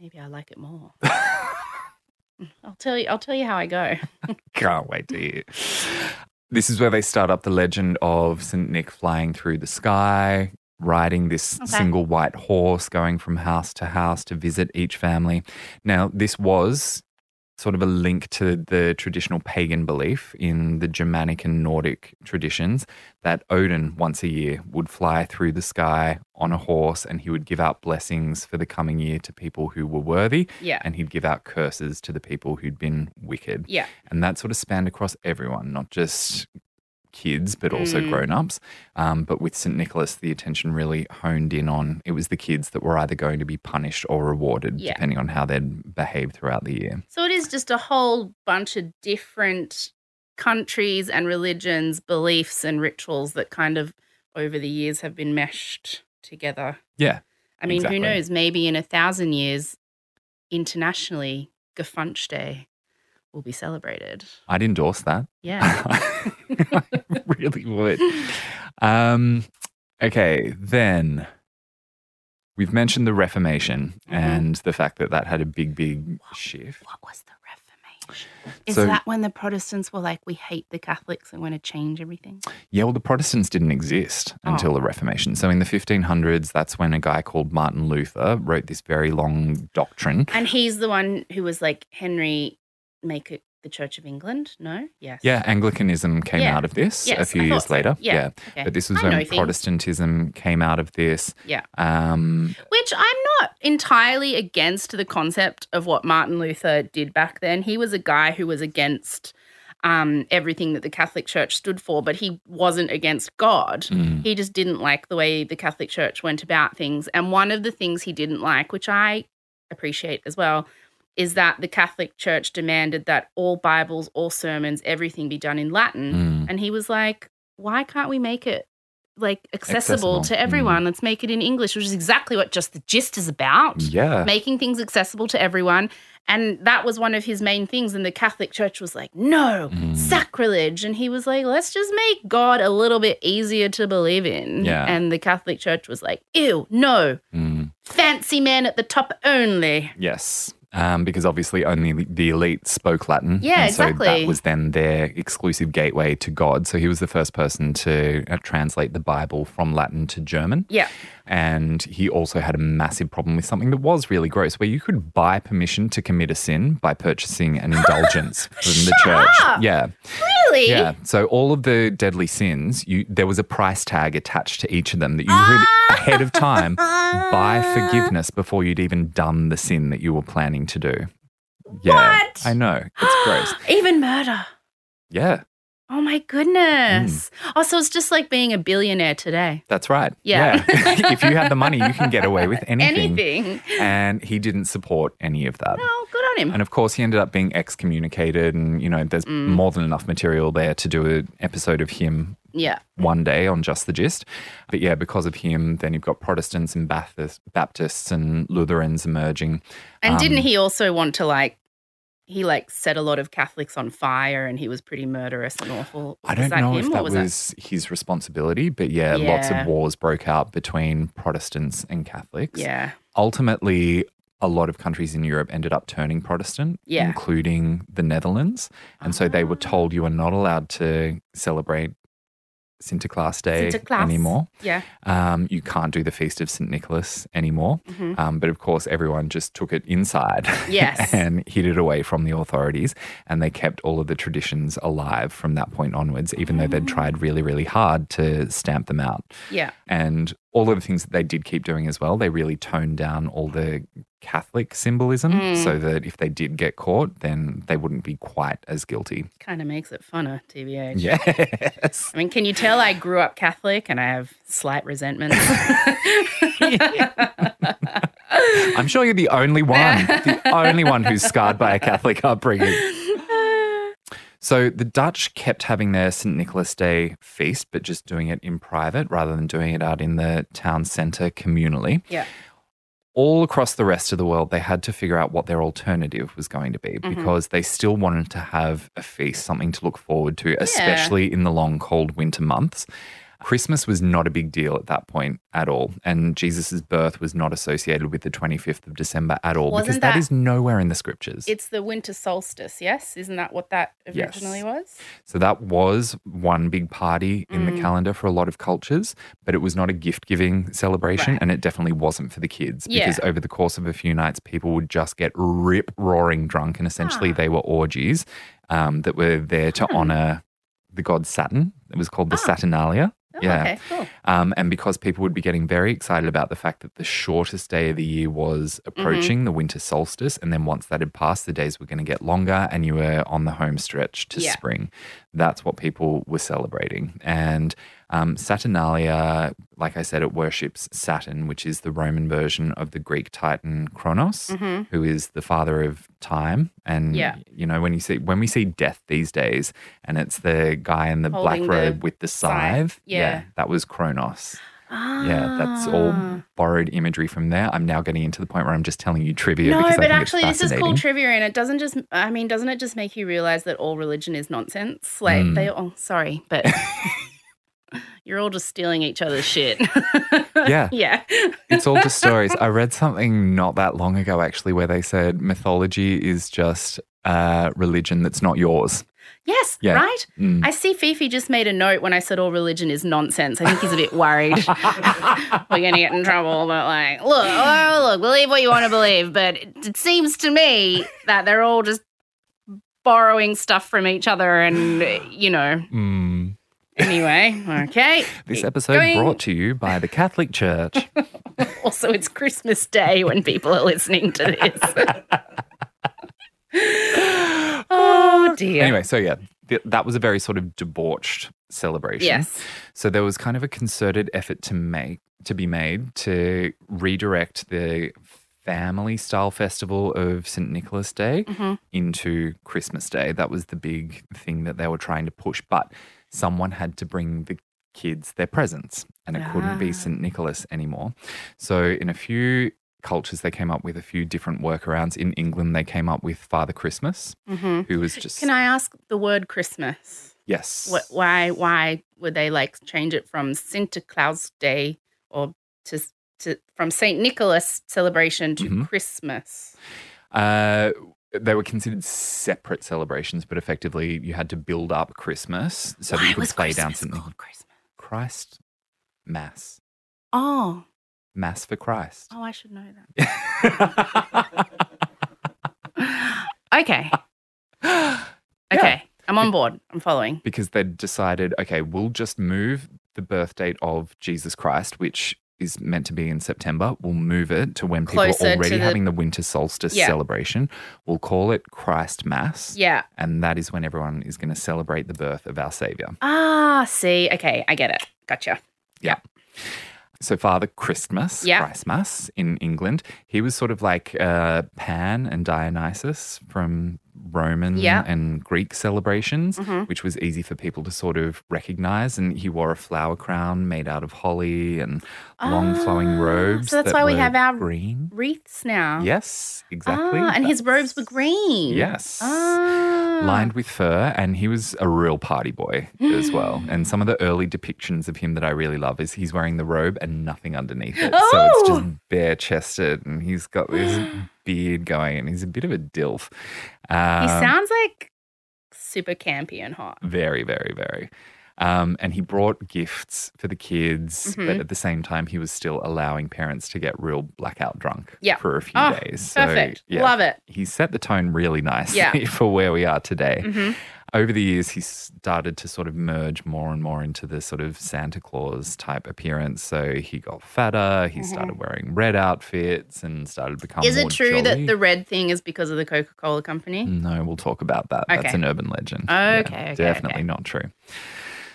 Maybe I like it more. I'll tell you. I'll tell you how I go. Can't wait to hear. This is where they start up the legend of St. Nick flying through the sky, riding this Okay. single white horse, going from house to house to visit each family. Now, this was sort of a link to the traditional pagan belief in the Germanic and Nordic traditions that Odin once a year would fly through the sky on a horse and he would give out blessings for the coming year to people who were worthy Yeah. and he'd give out curses to the people who'd been wicked. Yeah. And that sort of spanned across everyone, not just kids, but also Mm. grown ups. Um, but with St. Nicholas, the attention really honed in on it was the kids that were either going to be punished or rewarded, Yeah. depending on how they'd behaved throughout the year. So it is just a whole bunch of different countries and religions, beliefs and rituals that kind of over the years have been meshed together. Yeah. I mean, Exactly. who knows? Maybe in a thousand years, internationally, Gefunch Day will be celebrated. I'd endorse that. Yeah. I really would. Um, okay, then we've mentioned the Reformation Mhm. and the fact that that had a big, big shift. what was the Reformation? Is So- that when the Protestants were like, we hate the Catholics and want to change everything? Yeah, well, the Protestants didn't exist Oh. until the Reformation. So in the 1500s, that's when a guy called Martin Luther wrote this very long doctrine. And he's the one who was like, Henry, make it the Church of England? No? Yes. Yeah, Anglicanism came Yeah. out of this a few years so. later. Yeah. Okay. But this was I when. Protestantism came out of this. Yeah. Um, Which I'm not entirely against the concept of what Martin Luther did back then. He was a guy who was against um, everything that the Catholic Church stood for, but he wasn't against God. mm, He just didn't like the way the Catholic Church went about things. And one of the things he didn't like, which I appreciate as well, is that the Catholic Church demanded that all Bibles, all sermons, everything be done in Latin. mm. And he was like, why can't we make it like accessible, Accessible. to Mm. everyone? Let's make it in English, which is exactly what just the gist is about. Yeah. Making things accessible to everyone. And that was one of his main things. And the Catholic Church was like, no, Mm. sacrilege. And he was like, let's just make God a little bit easier to believe in. Yeah. And the Catholic Church was like, ew, no, Mm. fancy man at the top only. Yes. Um, because obviously only the elite spoke Latin. Yeah, and So exactly. that was then their exclusive gateway to God. So he was the first person to uh, translate the Bible from Latin to German. Yeah. And he also had a massive problem with something that was really gross, where you could buy permission to commit a sin by purchasing an indulgence from the church. up! Yeah. Really? Yeah. So all of the deadly sins, you there was a price tag attached to each of them that you could ahead of time buy forgiveness before you'd even done the sin that you were planning to do. Yeah. What? I know. It's gross. Even murder. Yeah. Oh my goodness. Mm. Oh, so it's just like being a billionaire today. That's right. Yeah. if you had the money, you can get away with anything. Anything. And he didn't support any of that. Oh, good on him. And of course, he ended up being excommunicated, and you know, there's Mm. more than enough material there to do an episode of him yeah. one day on Just the Gist. But yeah, because of him, then you've got Protestants and Baptists, and Lutherans emerging. And didn't Um, he also want to like he like set a lot of Catholics on fire and he was pretty murderous and awful. I don't know him if that was was, his responsibility, but yeah, lots of wars broke out between Protestants and Catholics. Yeah. Ultimately, a lot of countries in Europe ended up turning Protestant, Yeah. including the Netherlands. And so they were Ah. told you are not allowed to celebrate Sinterklaas Day Sinterklaas. anymore. Yeah. Um, you can't do the Feast of St. Nicholas anymore. Mhm. Um, but of course, everyone just took it inside Yes. and hid it away from the authorities. And they kept all of the traditions alive from that point onwards, even though Mm. they'd tried really, really hard to stamp them out. Yeah. And all of the things that they did keep doing as well, they really toned down all the Catholic symbolism Mm. so that if they did get caught, then they wouldn't be quite as guilty. Kind of makes it funner, TBH. Yes. I mean, can you tell I grew up Catholic and I have slight resentment? I'm sure you're the only one, the only one who's scarred by a Catholic upbringing. So the Dutch kept having their St. Nicholas Day feast, but just doing it in private rather than doing it out in the town centre communally. yeah. All across the rest of the world, they had to figure out what their alternative was going to be Mhm. because they still wanted to have a feast, something to look forward to, especially in the long, cold winter months. Christmas was not a big deal at that point at all. And Jesus' birth was not associated with the 25th of December at all Wasn't because that that- is nowhere in the scriptures. It's the winter solstice, yes? Isn't that what that Yes. originally was? So that was one big party in the Mm. calendar for a lot of cultures, but it was not a gift giving celebration Right. and it definitely wasn't for the kids Yeah. because over the course of a few nights, people would just get rip roaring drunk and essentially Ah. they were orgies um, that were there to Hmm. honor the god Saturn. It was called the Ah. Saturnalia. Oh, Yeah. okay, cool. Um, and because people would be getting very excited about the fact that the shortest day of the year was Mm-hmm. approaching, the winter solstice. And then once that had passed, the days were going to get longer and you were on the home stretch to Yeah. spring. That's what people were celebrating. And um, Saturnalia, like I said, it worships Saturn, which is the Roman version of the Greek titan Kronos, hmm who is the father of time. And Yeah. you know, when you see when we see death these days, and it's the guy in the black Holding the robe with the scythe. scythe, Yeah. that was Kronos. Yeah, that's all Ah. borrowed imagery from there. I'm now getting into the point where I'm just telling you trivia No, because I but actually, this is called trivia, and it doesn't just. I mean, doesn't it just make you realize that all religion is nonsense? Like Mm. they. Oh, sorry, but you're all just stealing each other's shit. Yeah. yeah. it's all just stories. I read something not that long ago actually where they said mythology is just uh, religion that's not yours. Yes, Yeah. right? Mm. I see Fifi just made a note when I said all religion is nonsense. I think he's a bit worried. We're going to get in trouble. But, like, look, oh, look, believe what you want to believe. But it, it seems to me that they're all just borrowing stuff from each other. And, you know, Mm. Anyway, okay. This episode going. brought to you by the Catholic Church. Also, it's Christmas Day when people are listening to this. oh, dear. Anyway, so yeah, th- that was a very sort of debauched celebration. Yes. So there was kind of a concerted effort to make to be made to redirect the family style festival of St. Nicholas Day Mhm. into Christmas Day. That was the big thing that they were trying to push, but someone had to bring the kids their presents and it couldn't Ah. be St. Nicholas anymore. So in a few cultures they came up with a few different workarounds. In England they came up with Father Christmas, hmm who was just Can I ask the word Christmas? Yes. What, why why would they like change it from Santa Claus Day or to to from Saint Nicholas celebration to Mhm. Christmas? Uh, they were considered separate celebrations, but effectively you had to build up Christmas so that you could play Christmas down something. called Christmas? Christ Mass. Oh, Mass for Christ. oh, I should know that. Okay, okay, I'm on board. I'm following. because they decided, okay, we'll just move the birth date of Jesus Christ, which is meant to be in September. We'll move it to when people Closer are to already the- having the winter solstice Yeah. celebration. We'll call it Christ Mass. Yeah. And that is when everyone is going to celebrate the birth of our Savior. Ah, see. Okay, I get it. Gotcha. Yeah. So Father Christmas, Yeah. Christmas in England, he was sort of like uh, Pan and Dionysus from Roman Yeah. and Greek celebrations, Mhm. which was easy for people to sort of recognize. And he wore a flower crown made out of holly and long flowing Ah, robes. so that's that why we have our- green. Wreaths now. Yes, exactly. Ah, and his robes were green. Yes. Ah. lined with fur, and he was a real party boy as well. And some of the early depictions of him that I really love is he's wearing the robe and nothing underneath it. So it's just Oh! bare chested, and he's got this beard going, and he's a bit of a dilf. Um, He sounds like super campy and hot. very, very, very. Um, and he brought gifts for the kids, but Mhm. at the same time, he was still allowing parents to get real blackout drunk Yeah. for a few Oh, days. So, Perfect. yeah, Love it. he set the tone really nicely Yeah. for where we are today. hmm Over the years, he started to sort of merge more and more into the sort of Santa Claus type appearance. So he got fatter, he started wearing red outfits and started becoming Mm-hmm. Is more it true jolly. that the red thing is because of the Coca Cola company? No, we'll talk about that. That's an urban legend. Okay, okay, Definitely okay. not true.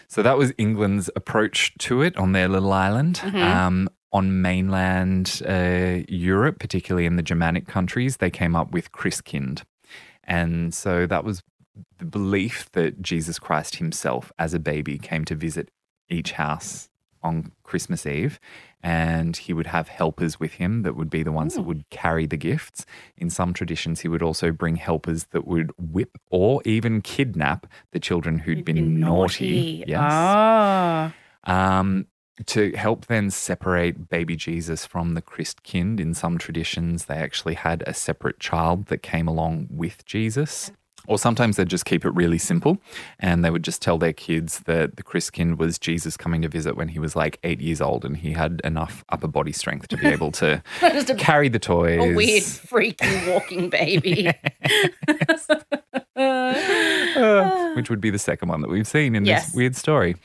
So that was England's approach to it on their little island. Mhm. Um, on mainland uh, Europe, particularly in the Germanic countries, they came up with Christkind. And so that was the belief that Jesus Christ himself, as a baby, came to visit each house on Christmas Eve. And he would have helpers with him that would be the ones that would carry the gifts. In some traditions, he would also bring helpers that would whip or even kidnap the children who'd You've been, naughty. Yes Ah. um, to help then separate baby Jesus from the Christkind. In some traditions, they actually had a separate child that came along with Jesus. Or sometimes they'd just keep it really simple and they would just tell their kids that the Christkind was Jesus coming to visit when he was like eight years old and he had enough upper body strength to be able to carry the toys. a weird, freaky walking baby. Uh, which would be the second one that we've seen in Yes. this weird story.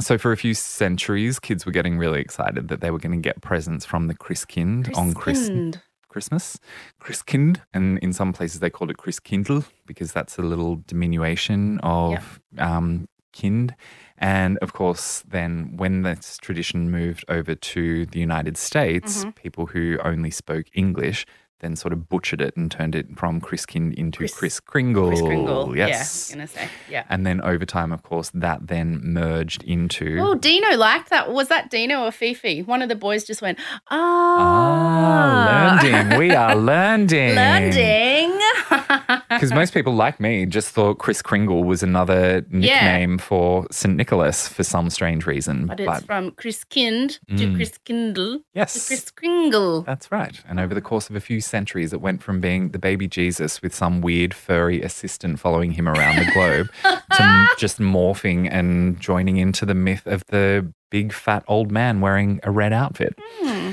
So, for a few centuries, kids were getting really excited that they were going to get presents from the Christkind on Chris- Christkind. Christmas. Christkind. And in some places, they called it Christkindl because that's a little diminution of um, kind. And of course, then when this tradition moved over to the United States, Mhm. people who only spoke English then sort of butchered it and turned it from Christkind into Chris- Kris Kringle. Kris Kringle. Yes. Yeah, to say. Yeah. And then over time, of course, that then merged into. Oh, Dino liked that. Was that Dino or Fifi? One of the boys just went, Ah, ah. learning. We are learning. Learning. Because most people, like me, just thought Kris Kringle was another nickname for St. Nicholas for some strange reason. But it's from Chris Kind to Mm. Chris Kindle to yes, Kris Kringle. that's right. And over the course of a few centuries, it went from being the baby Jesus with some weird furry assistant following him around the globe to just morphing and joining into the myth of the big fat old man wearing a red outfit. Hmm.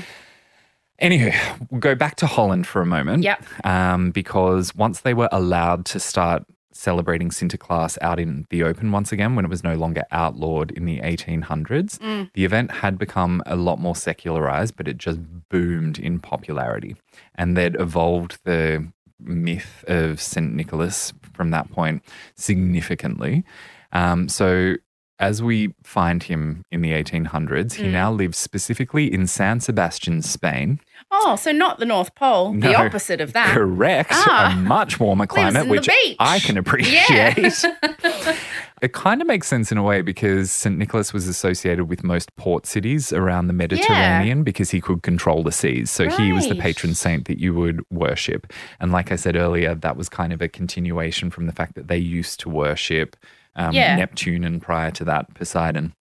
Anywho, we'll go back to Holland for a moment. Yep. Um, because once they were allowed to start celebrating Sinterklaas out in the open once again, when it was no longer outlawed in the 1800s, Mm. the event had become a lot more secularized, but it just boomed in popularity. And they'd evolved the myth of St. Nicholas from that point significantly. Um, so as we find him in the 1800s, he Mm. now lives specifically in San Sebastian, Spain. Oh, so not the North Pole, the opposite of that. Correct. Ah. A much warmer climate, which. I can Yeah. appreciate. it kind of makes sense in a way because St. Nicholas was associated with most port cities around the Mediterranean because he could control the seas. So he was the patron saint that you would worship. And like I said earlier, that was kind of a continuation from the fact that they used to worship um, Yeah. Neptune and prior to that, Poseidon.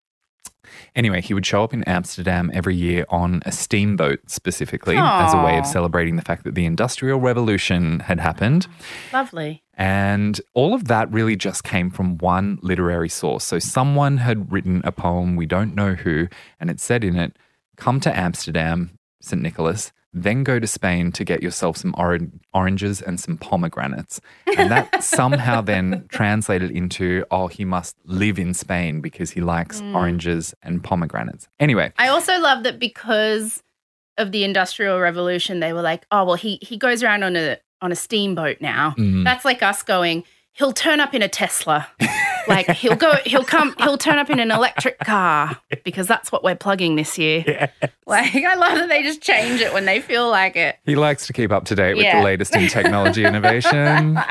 Anyway, he would show up in Amsterdam every year on a steamboat specifically as a way of celebrating the fact that the Industrial Revolution had happened. Lovely. And all of that really just came from one literary source. So someone had written a poem, we don't know who, and it said in it, Come to Amsterdam, St. Nicholas, then go to Spain to get yourself some oran- oranges and some pomegranates. And that somehow then translated into, oh, he must live in Spain because he likes oranges and pomegranates. Anyway, I also love that because of the Industrial Revolution, they were like, oh, well, he, he goes around on a on a steamboat now. Mm. That's like us going, he'll turn up in a Tesla. like he'll go, he'll come, he'll turn up in an electric car because that's what we're plugging this year. Like I love that they just change it when they feel like it. He likes to keep up to date with Yeah. the latest in technology innovation.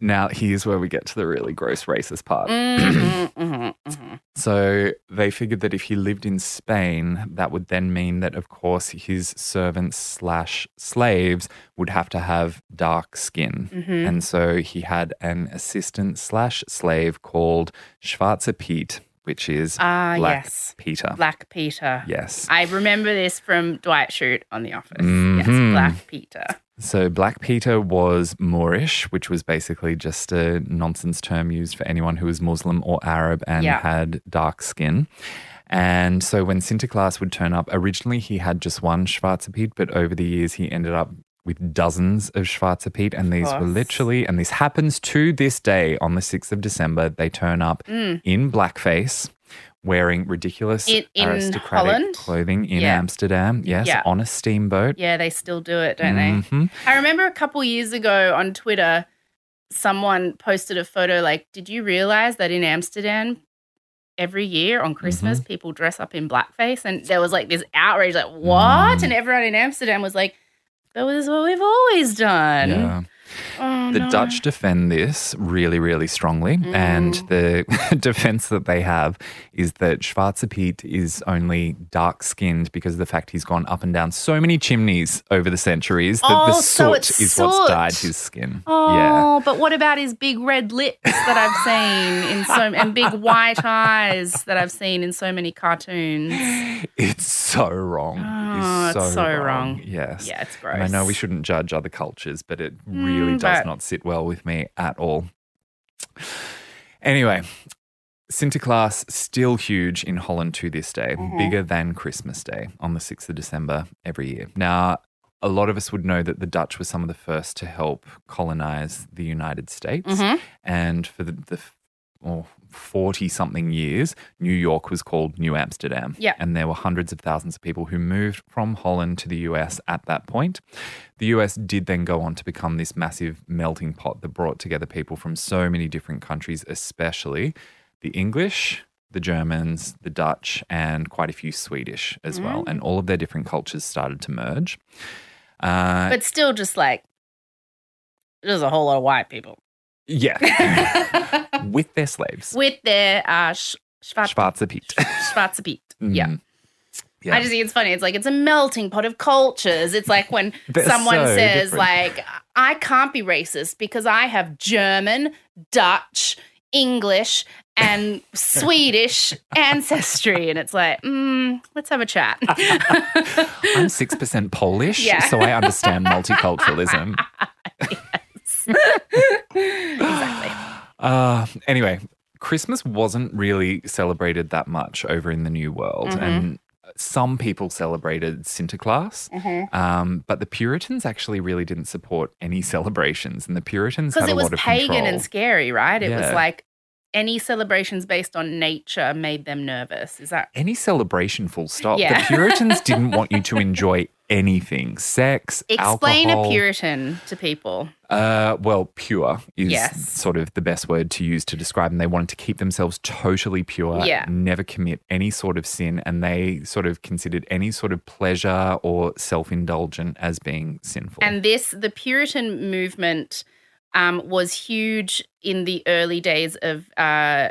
Now, here's where we get to the really gross racist part. Mhm, mhm, mhm. So, they figured that if he lived in Spain, that would then mean that, of course, his servants slash slaves would have to have dark skin. And so he had an assistant slash slave called Schwarzer Piet, which is Ah, Black yes. Peter. Black Peter. Yes. I remember this from Dwight Schrute on The Office. Mhm. Yes, Black Peter. So Black Peter was Moorish, which was basically just a nonsense term used for anyone who was Muslim or Arab and Yeah. had dark skin. And so when Sinterklaas would turn up, originally he had just one Schwarze Piet, but over the years he ended up with dozens of Schwarze Piet. And these were literally, and this happens to this day on the 6th of December, they turn up mm. in blackface. Wearing ridiculous In- in aristocratic Holland? clothing in Yeah. Amsterdam, yes, Yeah. on a steamboat. Yeah, they still do it, don't they? Mhm. I remember a couple years ago on Twitter, someone posted a photo like, Did you realize that in Amsterdam, every year on Christmas, Mm-hmm. people dress up in blackface? And there was like this outrage, like, What? Mm. And everyone in Amsterdam was like, That was what we've always done. Yeah. Oh, The no. Dutch defend this really, really strongly. And Mm. the defense that they have is that Schwarze Piet is only dark skinned because of the fact he's gone up and down so many chimneys over the centuries that the Oh, so soot it's is what's dyed his skin. Oh, but what about his big red lips that I've seen in so and big white eyes that I've seen in so many cartoons? It's so wrong. Oh, it's it's so wrong. Yes. Yeah, it's And I know we shouldn't judge other cultures, but it really Mm, does not sit well with me at all. Anyway, Sinterklaas still huge in Holland to this day, Mm-hmm. bigger than Christmas Day on the 6th of December every year. Now, a lot of us would know that the Dutch were some of the first to help colonize the United States. Mhm. And for the, the oh, 40 something years, New York was called New Amsterdam. Yeah. And there were hundreds of thousands of people who moved from Holland to the US at that point. The US did then go on to become this massive melting pot that brought together people from so many different countries, especially the English, the Germans, the Dutch, and quite a few Swedish as well. Mm. And all of their different cultures started to merge. Uh, But still, just like there's a whole lot of white people yeah. With their slaves. with their uh, sh- Schwarz- Schwarze Piet. Schwarze Piet. Yeah. Mm. Yeah. I just think it's funny. It's like it's a melting pot of cultures. It's like when someone so says different. like I can't be racist because I have German, Dutch, English, and Swedish ancestry, and it's like, mm, let's have a chat. I'm 6% Polish, Yeah. so I understand multiculturalism. exactly. Uh, anyway, Christmas wasn't really celebrated that much over in the New World. Mm-hmm. And some people celebrated Sinterklaas, Mm-hmm. um, but the Puritans actually really didn't support any celebrations. And the Puritans had Because it was pagan control. and scary, right? It was like any celebrations based on nature made them nervous. Is that any celebration, full stop. Yeah. The Puritans didn't want you to enjoy anything sex, explain alcohol. a Puritan to people? Uh, well, pure is Yes. sort of the best word to use to describe them. They wanted to keep themselves totally pure, Yeah. never commit any sort of sin, and they sort of considered any sort of pleasure or self indulgent as being sinful. And this, the Puritan movement, um, was huge in the early days of uh,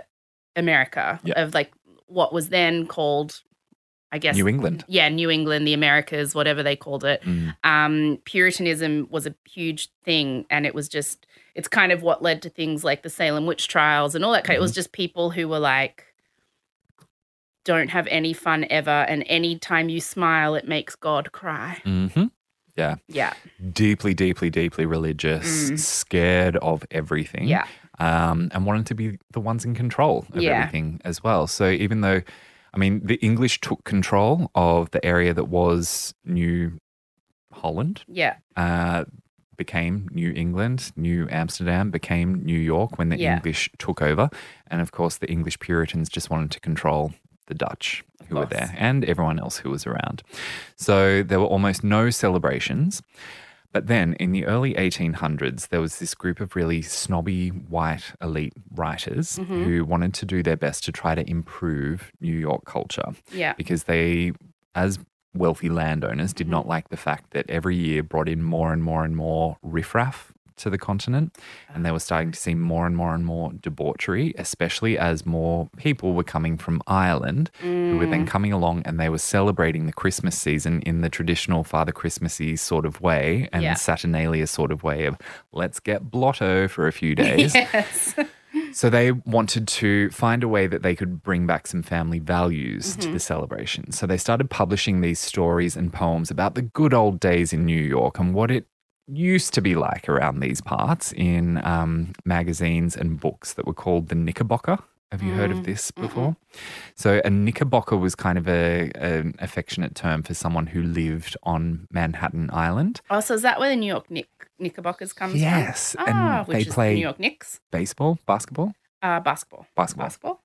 America, Yeah. of like what was then called, I guess, New England. Yeah, New England, the Americas, whatever they called it. Mm. Um, Puritanism was a huge thing, and it was just, it's kind of what led to things like the Salem witch trials and all that kind. It was Mm-hmm. just people who were like, don't have any fun ever, and anytime you smile, it makes God cry. hmm Yeah. Yeah, Deeply, deeply, deeply religious, Mm. scared of everything. yeah. um, and wanted to be the ones in control of Yeah. everything as well. So even though, I mean, the English took control of the area that was New Holland, Yeah. uh, became New England, New Amsterdam became New York when the Yeah. English took over, and of course the English Puritans just wanted to control the Dutch who were there and everyone else who was around. So there were almost no celebrations. But then in the early 1800s, there was this group of really snobby white elite writers Mm-hmm. who wanted to do their best to try to improve New York culture Yeah. because they, as wealthy landowners, did Mm-hmm. not like the fact that every year brought in more and more and more riffraff to the continent. And they were starting to see more and more and more debauchery, especially as more people were coming from Ireland who were Mm. then coming along and they were celebrating the Christmas season in the traditional Father Christmassy sort of way and Yeah. Saturnalia sort of way of let's get blotto for a few days. Yes. So they wanted to find a way that they could bring back some family values to the celebration. So they started publishing these stories and poems about the good old days in New York and what it used to be like around these parts in um, magazines and books that were called the Knickerbocker. Have you heard of this before? So a Knickerbocker was kind of a, an affectionate term for someone who lived on Manhattan Island. Oh, so is that where the New York Nick, Knickerbockers comes Yes, from? Yes, and Ah, they which is play- the New York Knicks. Baseball, basketball, Uh, basketball. basketball. Basketball.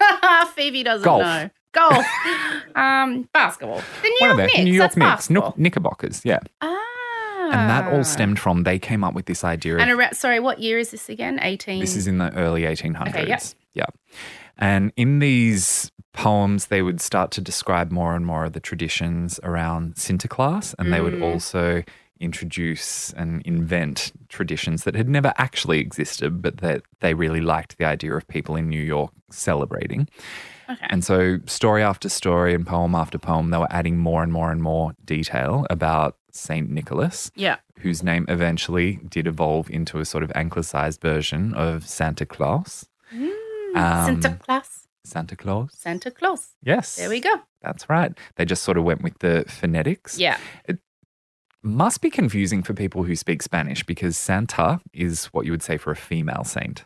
Phoebe doesn't Golf. know. Golf. um, basketball. The New One York Knicks. New York that's Knicks, basketball. Knickerbockers, yeah. Ah. And that all stemmed from they came up with this idea of And around, sorry, what year is this again? 18. this is in the early 1800s. Okay, yep. Yeah. And in these poems, they would start to describe more and more of the traditions around Sinterklaas, and they would Mm. also introduce and invent traditions that had never actually existed, but that they really liked the idea of people in New York celebrating. Okay. And so, story after story and poem after poem, they were adding more and more and more detail about Saint Nicholas yeah. whose name eventually did evolve into a sort of anglicized version of Santa Claus. Um, Santa Claus. Santa Claus. Santa Claus. Yes. There we go. That's right. They just sort of went with the phonetics. Yeah. It Must be confusing for people who speak Spanish because Santa is what you would say for a female saint.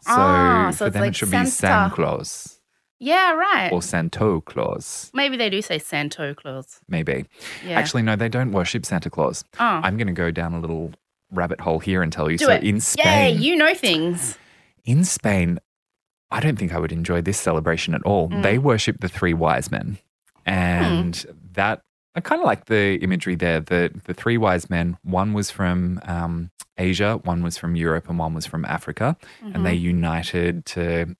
So, Ah, so for it's them like it should be San Santa. Claus Yeah, right. or Santo Claus, Maybe they do say Santo Claus. maybe. Yeah. Actually, no, they don't worship Santa Claus. oh. I'm going to go down a little rabbit hole here and tell you. do so it. in Spain, you know things. In Spain, I don't think I would enjoy this celebration at all. Mm. They worship the three wise men. And Hmm. that, I kind of like the imagery there. The, the three wise men, one was from um, Asia, one was from Europe, and one was from Africa. And they Mm-hmm. united to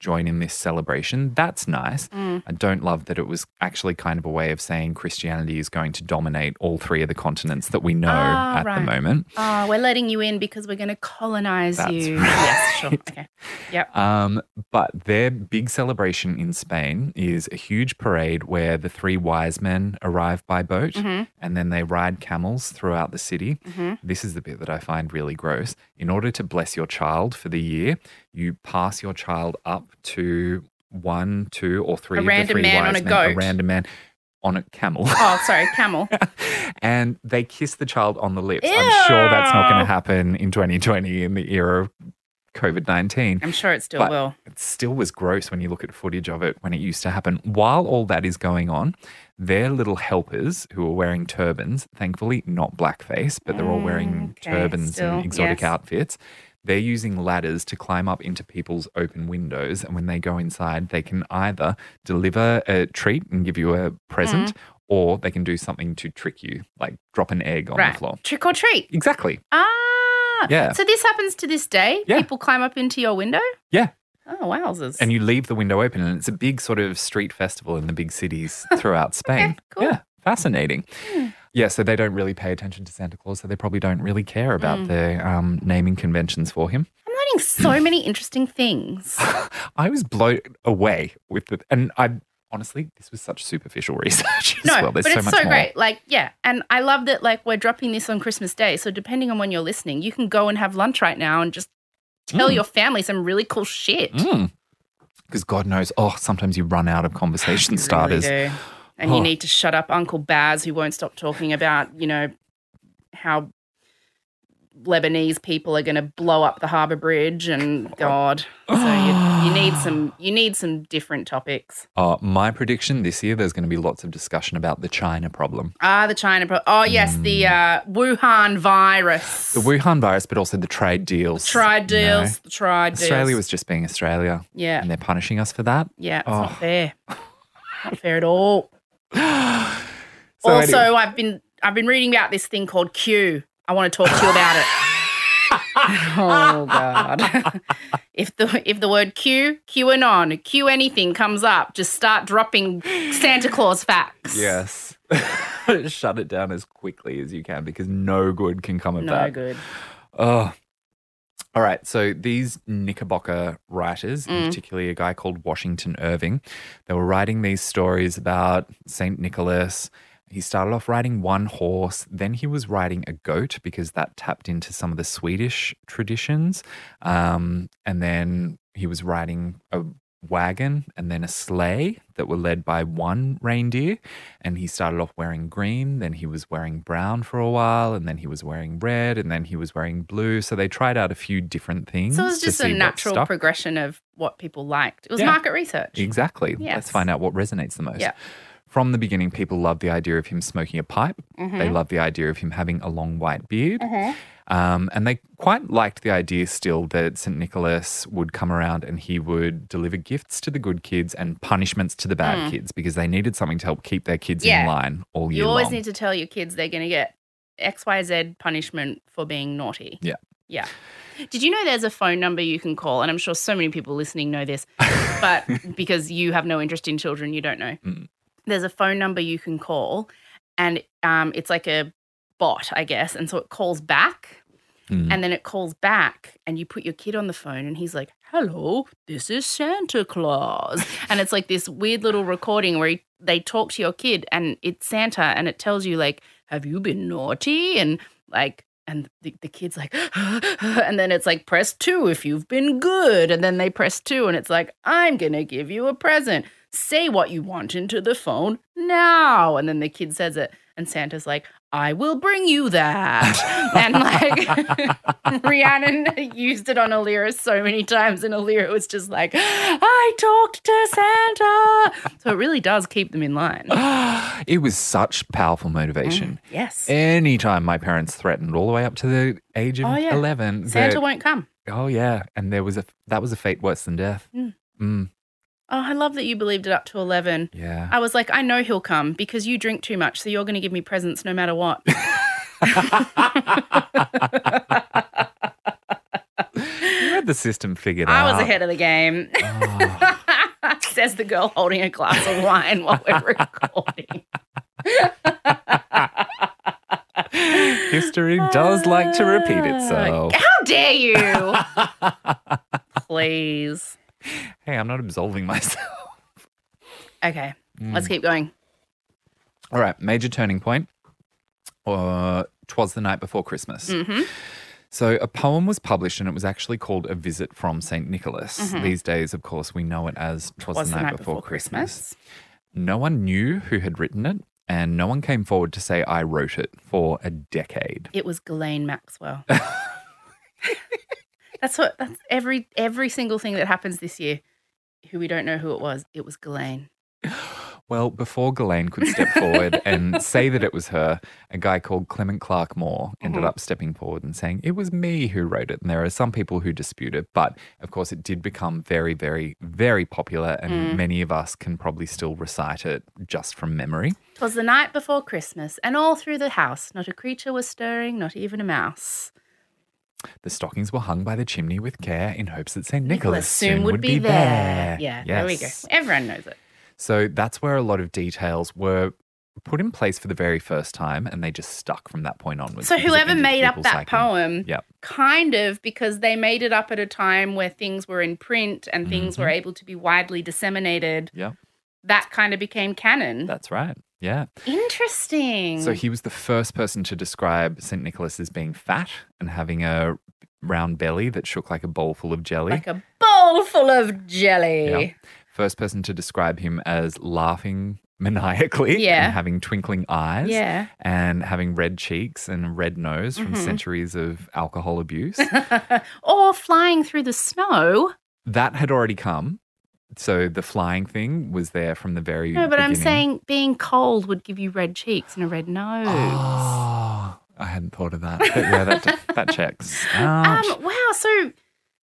join in this celebration. That's nice. Mm. I don't love that it was actually kind of a way of saying Christianity is going to dominate all three of the continents that we know Ah, at the right. moment. Oh, we're letting you in because we're going to colonize That's you. right. Yes, sure. Okay. Yep. Um, but their big celebration in Spain is a huge parade where the three wise men arrive by boat Mm-hmm. and then they ride camels throughout the city. This is the bit that I find really gross. In order to bless your child for the year, you pass your child up to one, two, or three A of the random three man wise on a men, a random man on a camel. Oh, sorry, camel. and they kiss the child on the lips. I'm sure that's not going to happen in 2020 in the era of COVID 19 I'm sure it still But- will. it still was gross when you look at footage of it when it used to happen. While all that is going on, their little helpers who are wearing turbans, thankfully not blackface, but they're all wearing Mm, okay, turbans still, and exotic yes. outfits. They're using ladders to climb up into people's open windows. And when they go inside, they can either deliver a treat and give you a present, Mm. or they can do something to trick you, like drop an egg on the floor. Trick or treat. Exactly. Ah. Yeah. So this happens to this day? Yeah. People climb up into your window? Yeah. Oh, wowzers. and you leave the window open and it's a big sort of street festival in the big cities throughout Spain. cool. Yeah, fascinating. Yeah, so they don't really pay attention to Santa Claus, so they probably don't really care about the um, naming conventions for him. I'm learning so many interesting things. I was blown away with it, and I honestly, this was such superficial research as No, well. But so it's so more. great. Like, yeah. And I love that, like, we're dropping this on Christmas Day. So, depending on when you're listening, you can go and have lunch right now and just tell Mm. your family some really cool shit. Because God knows, oh, sometimes you run out of conversation starters. Really. And Oh. you need to shut up Uncle Baz, who won't stop talking about, you know, how Lebanese people are going to blow up the Harbour Bridge and God. So you, you need some you need some different topics. Uh, my prediction this year, there's going to be lots of discussion about the China problem. Ah, the China. Pro- oh yes, the uh, Wuhan virus. The Wuhan virus, but also the trade deals. trade you know. deals. The trade deals. Australia was just being Australia. Yeah. And they're punishing us for that. Yeah, it's Oh. not fair. not fair at all. So also, anyway- I've been I've been reading about this thing called Q. I want to talk to you about it. oh God! if the if the word Q, QAnon, Q anything comes up, just start dropping Santa Claus facts. Yes. Shut it down as quickly as you can because no good can come of no that. No good. Oh. All right. So these Knickerbocker writers, Mm. particularly a guy called Washington Irving, they were writing these stories about St. Nicholas. He started off riding one horse, then he was riding a goat because that tapped into some of the Swedish traditions. Um, and then he was riding a wagon and then a sleigh that were led by one reindeer. And he started off wearing green, then he was wearing brown for a while, and then he was wearing red, and then he was wearing blue. So they tried out a few different things. So it was just a natural progression of what people liked. It was Yeah. market research. Exactly. Let's find out what resonates the most. Yeah. From the beginning, people loved the idea of him smoking a pipe. Mm-hmm. They loved the idea of him having a long white beard. Um, and they quite liked the idea still that St. Nicholas would come around and he would deliver gifts to the good kids and punishments to the bad kids because they needed something to help keep their kids in Mm. Line all year You always long. need to tell your kids they're going to get XYZ punishment for being naughty. Yeah. Yeah. Did you know there's a phone number you can call? And I'm sure so many people listening know this, but because you have no interest in children, you don't know. Mm. There's a phone number you can call, and um, it's like a bot, I guess. And so it calls back, Mm. and then it calls back, and you put your kid on the phone, and he's like, Hello, this is Santa Claus. and it's like this weird little recording where he, they talk to your kid, and it's Santa, and it tells you, like, Have you been naughty? And like, and the, the kid's like, and then it's like, press two if you've been good. And then they press two, and it's like, I'm going to give you a present. Say what you want into the phone now. And then the kid says it, and Santa's like, I will bring you that. and like, Rhiannon used it on Alira so many times, and Alira was just like, I talked to Santa. So it really does keep them in line. it was such powerful motivation. Yes. Anytime my parents threatened, all the way up to the age of Oh, yeah. 11, Santa that- won't come. oh, yeah. And there was a, that was a fate worse than death. Mm. Mm, Oh, I love that you believed it up to 11. yeah. I was like, I know he'll come because you drink too much, so you're going to give me presents no matter what. You had the system figured I out. was ahead of the game. Oh. Says the girl holding a glass of wine while we're recording. History does like to repeat itself. How dare you? Please. Hey, I'm not absolving myself. Okay, Mm. let's keep going. All right, major turning point. Uh, Twas the night before Christmas. hmm So a poem was published, and it was actually called "A Visit from Saint Nicholas." Mhm. These days, of course, we know it as "Twas Was the Night, Before, Christmas. Christmas? No one knew who had written it, and no one came forward to say I wrote it for a decade. It was Ghislaine Maxwell. that's what. That's every every single thing that happens this year. Who we don't know who it was. It was Ghislaine. Well, before Ghislaine could step forward and say that it was her, a guy called Clement Clarke Moore ended Mhm. up stepping forward and saying, It was me who wrote it. And there are some people who dispute it. But of course, it did become very, very, very popular. And Mm. many of us can probably still recite it just from memory. Twas the night before Christmas, and all through the house, not a creature was stirring, not even a mouse. The stockings were hung by the chimney with care in hopes that St. Nicholas, soon would be there. Yeah, there we go. Everyone knows it. So that's where a lot of details were put in place for the very first time, and they just stuck from that point onwards. So whoever made up that psyche. poem, Yep. kind of because they made it up at a time where things were in print and things were Mhm. able to be widely disseminated. Yep. That kind of became canon. That's right. Yeah. Interesting. So he was the first person to describe St. Nicholas as being fat and having a round belly that shook like a bowl full of jelly. like a bowl full of jelly. Yeah. First person to describe him as laughing maniacally Yeah. and having twinkling eyes Yeah. and having red cheeks and a red nose from Mhm. centuries of alcohol abuse. or flying through the snow. that had already come. So the flying thing was there from the very No, but I'm saying being cold would give you red cheeks and a red nose. Oh, I hadn't thought of that. But yeah, that, that checks. Ouch. Um, wow. So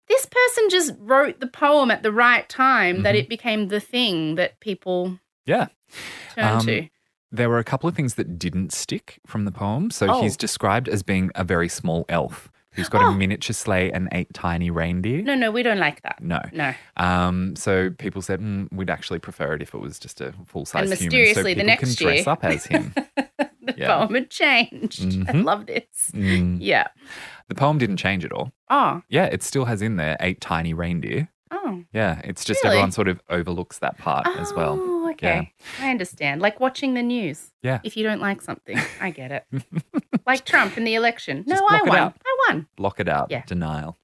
this person just wrote the poem at the right time that Mhm. it became the thing that people yeah. turn Um, to. There were a couple of things that didn't stick from the poem. So Oh. he's described as being a very small elf who's got Oh. a miniature sleigh and eight tiny reindeer. No, no, we don't like that. No. No. Um, so people said mm, we'd actually prefer it if it was just a full size And human. mysteriously, so the next can dress year- up as him. the Yeah. poem had changed. I Mhm. love this. Mm. Yeah. The poem didn't change at all. Oh. Yeah, it still has in there eight tiny reindeer. Oh. Yeah, it's just Really? everyone sort of overlooks that part as well. Okay. I understand. Like watching the news. Yeah. If you don't like something, I get it. like Trump in the election. No, I won. I won. Block it out. Yeah. Denial.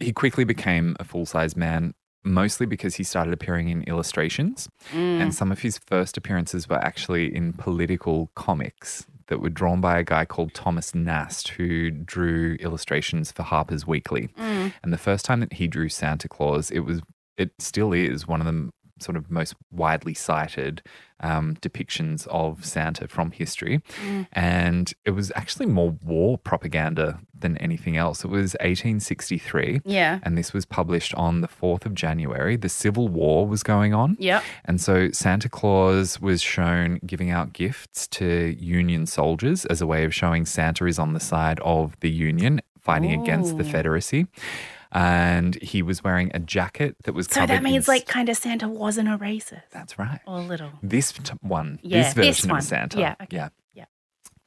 He quickly became a full size man, mostly because he started appearing in illustrations. Mm. And some of his first appearances were actually in political comics that were drawn by a guy called Thomas Nast, who drew illustrations for Harper's Weekly. Mm. And the first time that he drew Santa Claus, it was, it still is one of the sort of most widely cited um, depictions of Santa from history. Mm. And it was actually more war propaganda than anything else. It was 1863. Yeah. And this was published on the 4th of January. The Civil War was going on. Yep. And so Santa Claus was shown giving out gifts to Union soldiers as a way of showing Santa is on the side of the Union fighting against the Ooh. And he was wearing a jacket that was So covered that means like kind of Santa wasn't a racist. That's right. Or a little. This t- one, Yeah, this this version one. of Santa. Yeah, okay. Yeah. Yeah.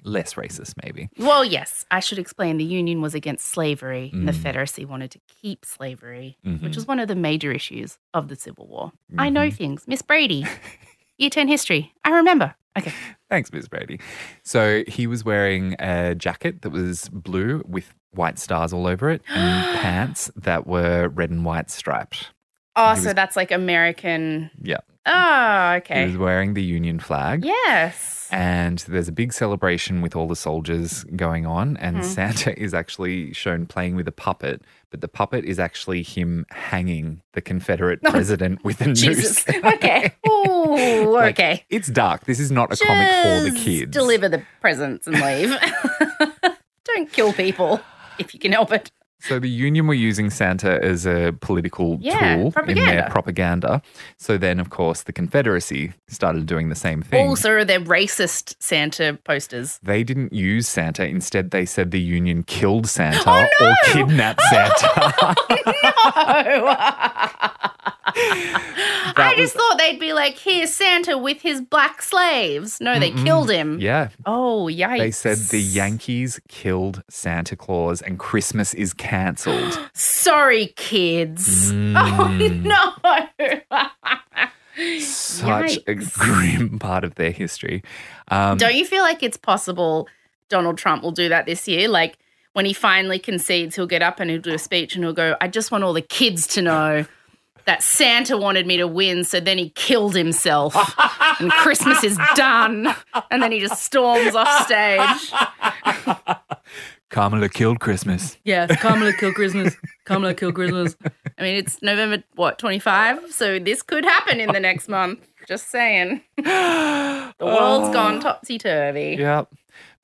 Less racist, maybe. Well, yes, I should explain. The Union was against slavery, and the Mm. Confederacy wanted to keep slavery, which Mhm. was one of the major issues of the Civil War. I know things. Miss Brady, year 10 history. I remember. Okay. Thanks, Ms. Brady. So he was wearing a jacket that was blue with white stars all over it and pants that were red and white striped. Oh, He so that's like American. Yeah. Oh, He okay. was wearing the Union flag. Yes. And there's a big celebration with all the soldiers going on. And Mhm. Santa is actually shown playing with a puppet, but the puppet is actually him hanging the Confederate president with a noose. Okay. Ooh, Like, okay. It's dark. This is not a comic for the kids. Deliver the presents and leave. Don't kill people if you can help it. So the union were using Santa as a political Yeah, tool in propaganda. their propaganda. So then, of course, the Confederacy started doing the same thing. Also, they're racist Santa posters. they didn't use Santa. Instead, they said the union killed Santa Oh, no! or kidnapped Santa. I just thought they'd be like, here's Santa with his black slaves. No, they killed him. yeah. Oh, yikes. They said the Yankees killed Santa Claus and Christmas is cancelled. Sorry, kids. Mm. Oh, no. Such a Yikes. grim part of their history. Um, Don't you feel like it's possible Donald Trump will do that this year? Like when he finally concedes, he'll get up and he'll do a speech and he'll go, I just want all the kids to know that Santa wanted me to win, so then he killed himself and Christmas is done. And then he just storms off stage. Kamala killed Christmas. Yes, Kamala killed Christmas. Kamala killed Christmas. I mean, it's November, what, 25? So this could happen in the next month. Just saying. The world's gone oh. topsy turvy. Yeah.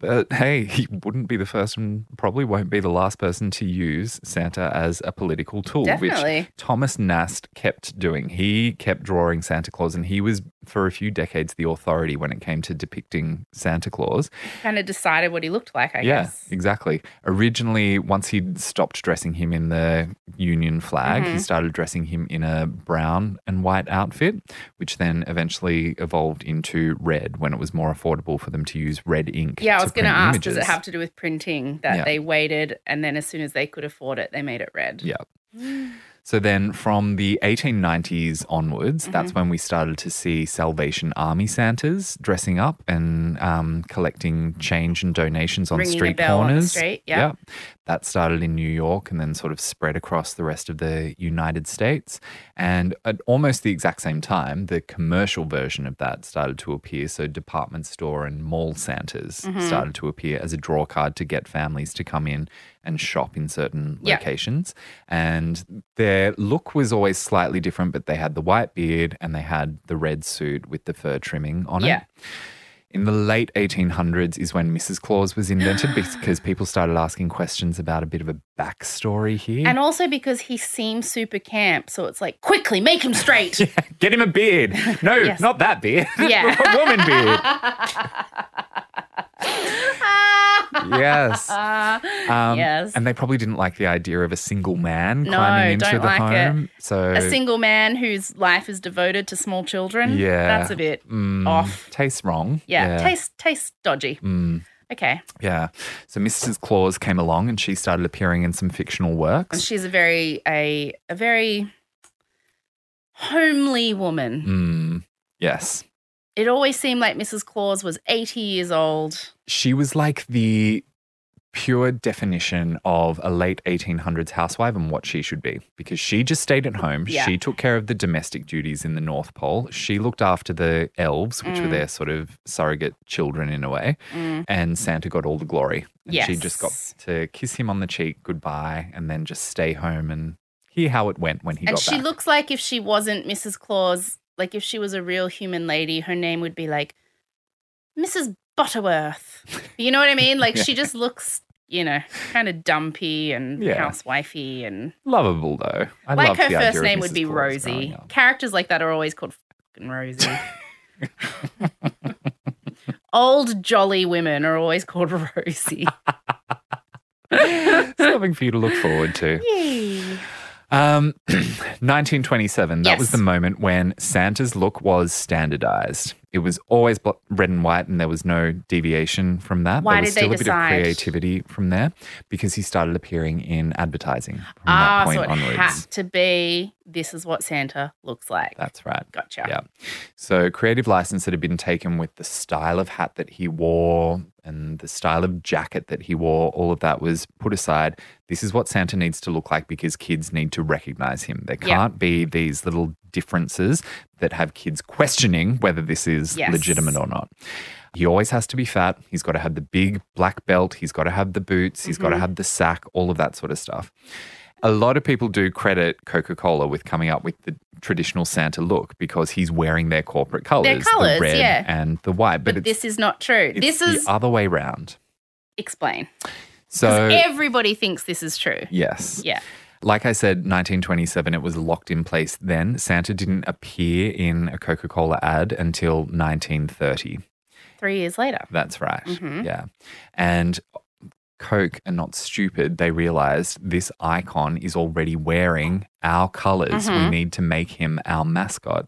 But hey, he wouldn't be the first and probably won't be the last person to use Santa as a political tool, Definitely. which Thomas Nast kept doing. He kept drawing Santa Claus, and he was, for a few decades, the authority when it came to depicting Santa Claus. Kind of decided what he looked like, I yeah, guess. exactly. Originally, once he'd stopped dressing him in the Union flag, Mm-hmm. he started dressing him in a brown and white outfit, which then eventually evolved into red when it was more affordable for them to use red ink. Yeah, I was going to ask, does it have to do with printing that Yeah. they waited and then as soon as they could afford it, they made it red? Yeah. So then from the 1890s onwards, Mm-hmm. that's when we started to see Salvation Army Santas dressing up and um, collecting change and donations on Ringing street bell on corners. street, yeah. That started in New York and then sort of spread across the rest of the United States. And at almost the exact same time, the commercial version of that started to appear. So department store and mall Santas Mm-hmm. started to appear as a draw card to get families to come in and shop in certain Yeah. locations. And their look was always slightly different, but they had the white beard and they had the red suit with the fur trimming on Yeah. it. In the late 1800s is when Mrs. Claus was invented because people started asking questions about a bit of a backstory here. And also because he seems super camp. So it's like, quickly, make him straight. Get him a beard. No, Yes. not that beard. Yeah. a woman beard. yes. Um, Yes. And they probably didn't like the idea of a single man No, climbing into don't the like it. home. So a single man whose life is devoted to small children. Yeah. That's a bit mm, off. tastes wrong. Yeah. Taste, taste dodgy. Mm, Okay. yeah. So Mrs. Claus came along and she started appearing in some fictional And works. she's a very, a, a very homely woman. Mm, yes. It always seemed like Mrs. Claus was 80 years old. She was like the pure definition of a late 1800s housewife and what she should be because she just stayed at home. Yeah. She took care of the domestic duties in the North Pole. She looked after the elves, which were Mm. their sort of surrogate children in a way. Mm. And Santa got all the glory. And she just got to kiss him on the cheek goodbye and then just stay home and hear how it went when he And got she looks like if she wasn't Mrs. Claus, like if she was a real human lady, her name would be like Mrs. Butterworth. You know what I mean? Like she just looks, you know, kind of dumpy and Yeah. housewifey and Lovable though. I like her first name would be Claus Rosie. Characters like that are always called fucking Rosie. Old jolly women are always called Rosie. Something for you to look forward to. Yay. Um, 1927, that was the moment when Santa's look was standardized. It was always red and white, and there was no deviation from that. Why there was did they still a decide? bit of creativity from there because he started appearing in advertising from Ah, that point so it onwards. had to be this is what Santa looks like. That's right. Gotcha. Yeah. So creative license that had been taken with the style of hat that he wore and the style of jacket that he wore, all of that was put aside. This is what Santa needs to look like because kids need to recognize him. There can't be these little differences that have kids questioning whether this is Yes. legitimate or not. He always has to be fat. He's got to have the big black belt. He's got to have the boots. He's got Mm-hmm. to have the sack, all of that sort of stuff. A lot of people do credit Coca Cola with coming up with the traditional Santa look because he's wearing their corporate colors, colours, the red yeah. and the white. But, But, this is not true. This is the other way round. explain. So, Everybody thinks this is true. yes. Yeah. Like I said, 1927, it was locked in place then. Santa didn't appear in a Coca Cola ad until 1930. Three years later. That's right. Mhm. Yeah. And Coke are not stupid. They realized this icon is already wearing our colors. We Mhm. need to make him our mascot.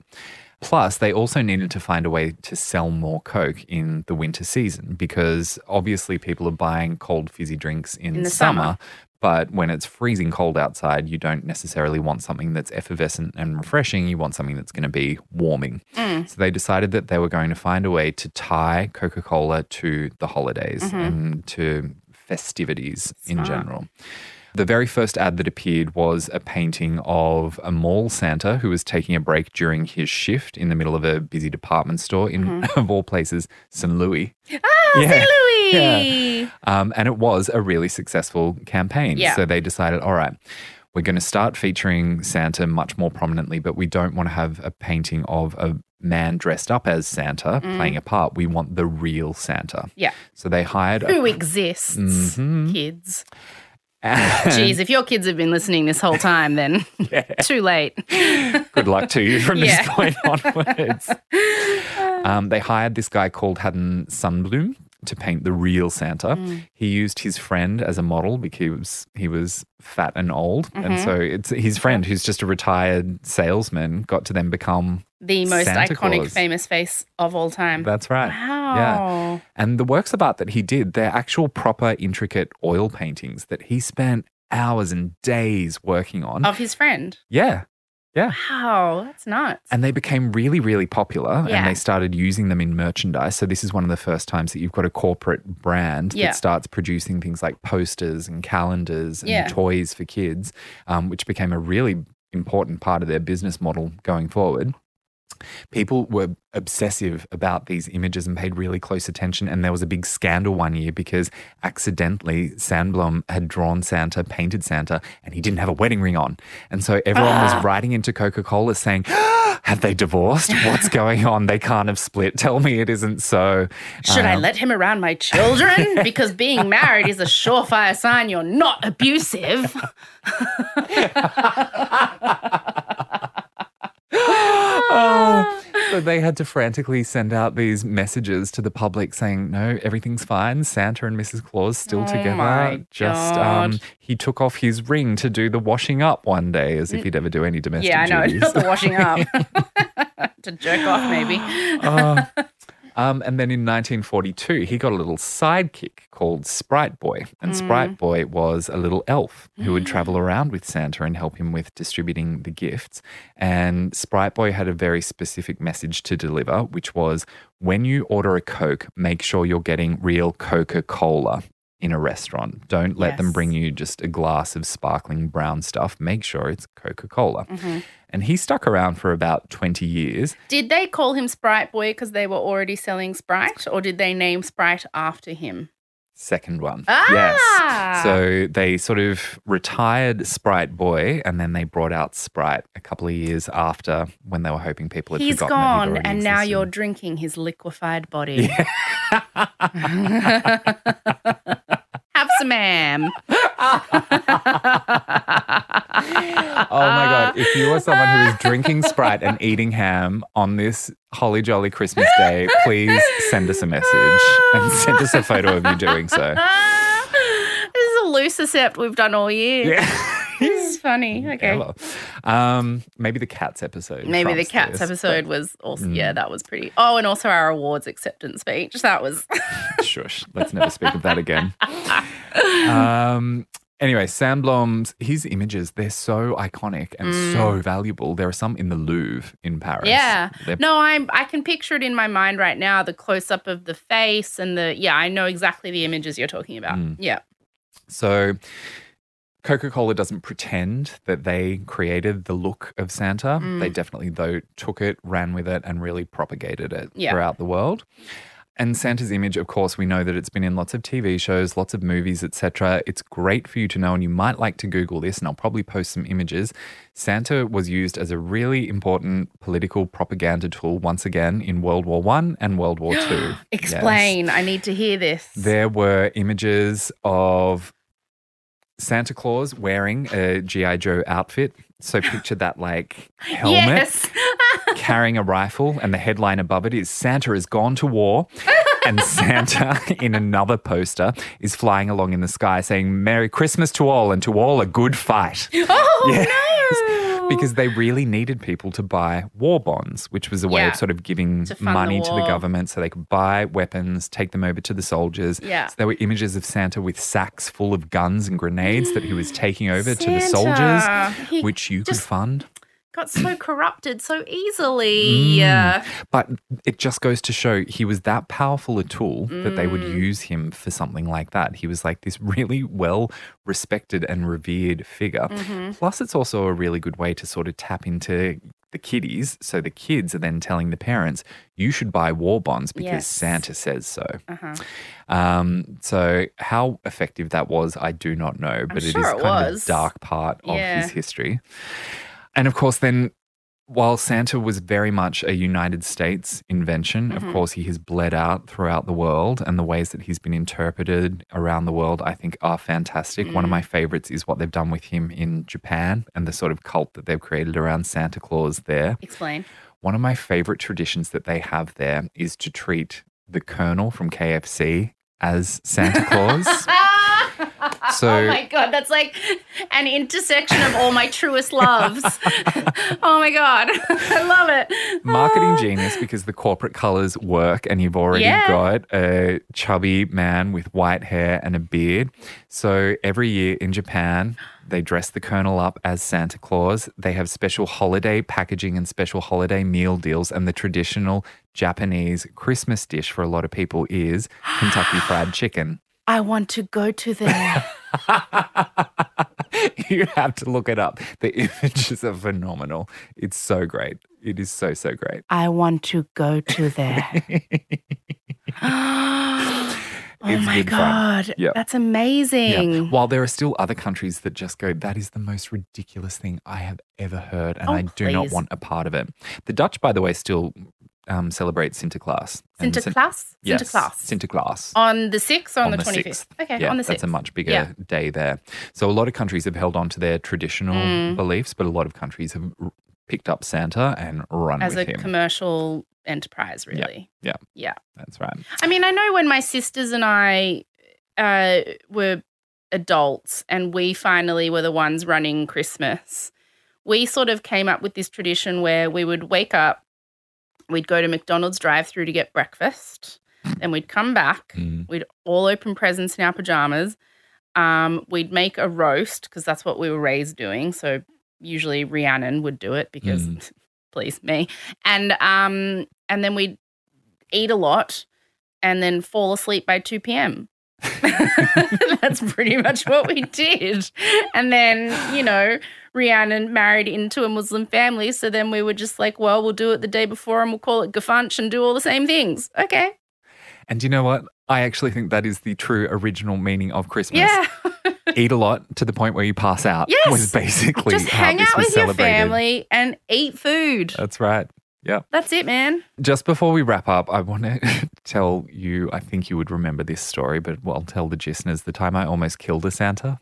Plus, they also needed to find a way to sell more Coke in the winter season because obviously people are buying cold fizzy drinks in, In the summer. summer. But when it's freezing cold outside, you don't necessarily want something that's effervescent and refreshing. You want something that's going to be warming. Mm. So they decided that they were going to find a way to tie Coca Cola to the holidays and to festivities in general. The very first ad that appeared was a painting of a mall Santa who was taking a break during his shift in the middle of a busy department store in, of all places, St. Louis. Ah, Yeah. St. Louis. Um, and it was a really successful campaign. Yeah. So they decided, all right, we're going to start featuring Santa much more prominently, but we don't want to have a painting of a man dressed up as Santa playing a part. We want the real Santa. Yeah. So they hired a Who exists, Mhm. kids? and Geez, if your kids have been listening this whole time, then too late. good luck to you from Yeah. this point onwards. Um, they hired this guy called Haddon Sundblom to paint the real Santa. Mm. He used his friend as a model because he was fat and old, and Mm-hmm. so it's his friend who's just a retired salesman got to then become. The most Santa iconic, Claus. famous face of all time. That's right. wow. Yeah. And the works of art that he did, they're actual proper intricate oil paintings that he spent hours and days working on. Of his friend. yeah. Yeah. Wow, that's nuts. And they became really, really popular and they started using them in merchandise. So, this is one of the first times that you've got a corporate brand Yeah. that starts producing things like posters and calendars and Yeah. toys for kids, um, which became a really important part of their business model going forward. People were obsessive about these images and paid really close attention. And there was a big scandal one year because accidentally Sundblom had drawn Santa, painted Santa, and he didn't have a wedding ring on. And so everyone Ah. was writing into Coca Cola saying, Have they divorced? What's going on? They can't have split. Tell me it isn't so. Should I Um, let him around my children? because being married is a surefire sign you're not abusive. Oh, so they had to frantically send out these messages to the public saying, "No, everything's fine. Santa and Mrs. Claus still Oh together. Just um, he took off his ring to do the washing up one day, as if he'd ever do any domestic yeah, I know. duties." Not the washing up. to jerk off, maybe. Oh. Um, and then in 1942, he got a little sidekick called Sprite Boy. And Mm. Sprite Boy was a little elf who would travel around with Santa and help him with distributing the gifts. And Sprite Boy had a very specific message to deliver, which was when you order a Coke, make sure you're getting real Coca Cola in a restaurant. Don't let them bring you just a glass of sparkling brown stuff. Make sure it's Coca Cola. Mm-hmm. And he stuck around for about 20 years. Did they call him Sprite Boy because they were already selling Sprite, or did they name Sprite after him? Second one. Ah! Yes. So they sort of retired Sprite Boy and then they brought out Sprite a couple of years after when they were hoping people had He's forgotten that He's gone, and now you're drinking his liquefied body. Have ham. Oh my God. If you are someone who is drinking Sprite and eating ham on this holly jolly Christmas day, please send us a message and send us a photo of you doing so. this is a Lucicept we've done all year. Yeah. Funny. Okay. Hello. Um, maybe the cats episode. Maybe the cats this, episode was also yeah, that was pretty. Oh, and also our awards acceptance speech. That was Shush. Let's never speak of that again. Um, anyway, Sundblom's his images, they're so iconic and so valuable. There are some in the Louvre in Paris. Mm. yeah. They're No, I'm I can picture it in my mind right now. The close up of the face and the yeah, I know exactly the images you're talking about. Mm. Yeah. So Coca Cola doesn't pretend that they created the look of Santa. Mm. They definitely, though, took it, ran with it, and really propagated it Yeah. throughout the world. And Santa's image, of course, we know that it's been in lots of TV shows, lots of movies, etc. It's great for you to know, and you might like to Google this, and I'll probably post some images. Santa was used as a really important political propaganda tool once again in World War One and World War Two. Yes. Explain. I need to hear this. There were images of Santa Claus wearing a G.I. Joe outfit. So picture that like helmet, Yes. carrying a rifle, and the headline above it is Santa has gone to war. and Santa in another poster is flying along in the sky saying, Merry Christmas to all and to all a good fight. oh no. Because they really needed people to buy war bonds, which was a way Yeah. of sort of giving To fund the money to the government so they could buy weapons, take them over to the soldiers. Yeah. So there were images of Santa with sacks full of guns and grenades that he was taking over to the soldiers, He which you could fund. Got so corrupted so easily. Mm. But it just goes to show he was that powerful a tool that they would Mm. use him for something like that. He was like this really well respected and revered figure. Mm-hmm. Plus, it's also a really good way to sort of tap into the kiddies. So the kids are then telling the parents, you should buy war bonds because Yes. Santa says so. Uh-huh. Um, so how effective that was, I do not know, but it is sure it kind of a dark part of his history. And of course, then while Santa was very much a United States invention, Mm-hmm. of course, he has bled out throughout the world, and the ways that he's been interpreted around the world, I think, are fantastic. One of Mm. my favorites is what they've done with him in Japan and the sort of cult that they've created around Santa Claus there. Explain. One of my favorite traditions that they have there is to treat the Colonel from KFC as Santa Claus. So- oh my god, that's like an intersection of all my truest loves. oh my god, I love it. Marketing ah. genius because the corporate colors work and you've already Yeah. got a chubby man with white hair and a beard. So every year in Japan, they dress the Colonel up as Santa Claus. They have special holiday packaging and special holiday meal deals. And the traditional Japanese Christmas dish for a lot of people is Kentucky Fried Chicken. I want to go to there. you have to look it up. The images are phenomenal. It's so great. It is so, so great. I want to go to there. oh my god, Yep. that's amazing. Yeah. While there are still other countries that just go, that is the most ridiculous thing I have ever heard, and Oh, I do not want a part of it. The Dutch, by the way, still um, celebrate Sinterklaas. Sinterklaas? Yes, Sinterklaas. Sinterklaas. on the 6th or on, on the the 25th? 6th. Okay, yeah, on the 6th. that's a much bigger Yeah. day there. So a lot of countries have held on to their traditional Mm. beliefs, but a lot of countries have r- picked up Santa and run it. As a with him. commercial enterprise, really. yeah. Yeah. That's right. I mean, I know when my sisters and I uh, were adults and we finally were the ones running Christmas, we sort of came up with this tradition where we would wake up, we'd go to McDonald's drive through to get breakfast, then we'd come back, Mm. we'd all open presents in our pajamas. Um, we'd make a roast because that's what we were raised doing. So usually Rhiannon would do it because, Mm. please, me. And um, and then we'd eat a lot and then fall asleep by 2 p.m. That's pretty much what we did. And then, you know, Rhiannon married into a Muslim family. So then we were just like, well, we'll do it the day before and we'll call it Gefunch and do all the same things. Okay. And you know what? I actually think that is the true original meaning of Christmas. Yeah. Eat a lot to the point where you pass out. Yes. Was basically just hang out with your family and eat food. That's right. Yeah. That's it, man. Just before we wrap up, I want to tell you, I think you would remember this story, but I'll tell the listeners the time I almost killed a Santa.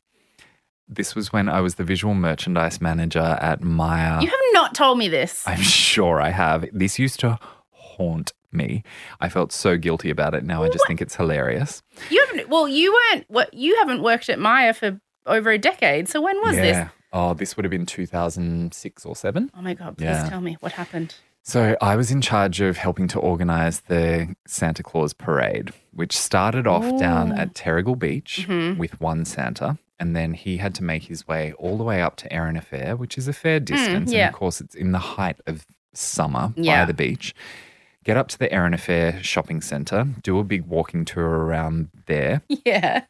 This was when I was the visual merchandise manager at Myer. You have not told me this. I'm sure I have. This used to haunt me. I felt so guilty about it. Now I just think it's hilarious. You haven't. Well, you weren't. What you haven't worked at Myer for over a decade. So when was this? Oh, this would have been 2006 or 7. Oh my god! Please Yeah. tell me what happened. So I was in charge of helping to organize the Santa Claus parade, which started off down at Terrigal Beach Mhm. with one Santa. And then he had to make his way all the way up to Erina Fair, which is a fair distance. Hmm, yeah. And of course, it's in the height of summer Yeah. by the beach. Get up to the Erina Fair shopping center, do a big walking tour around there, Yeah.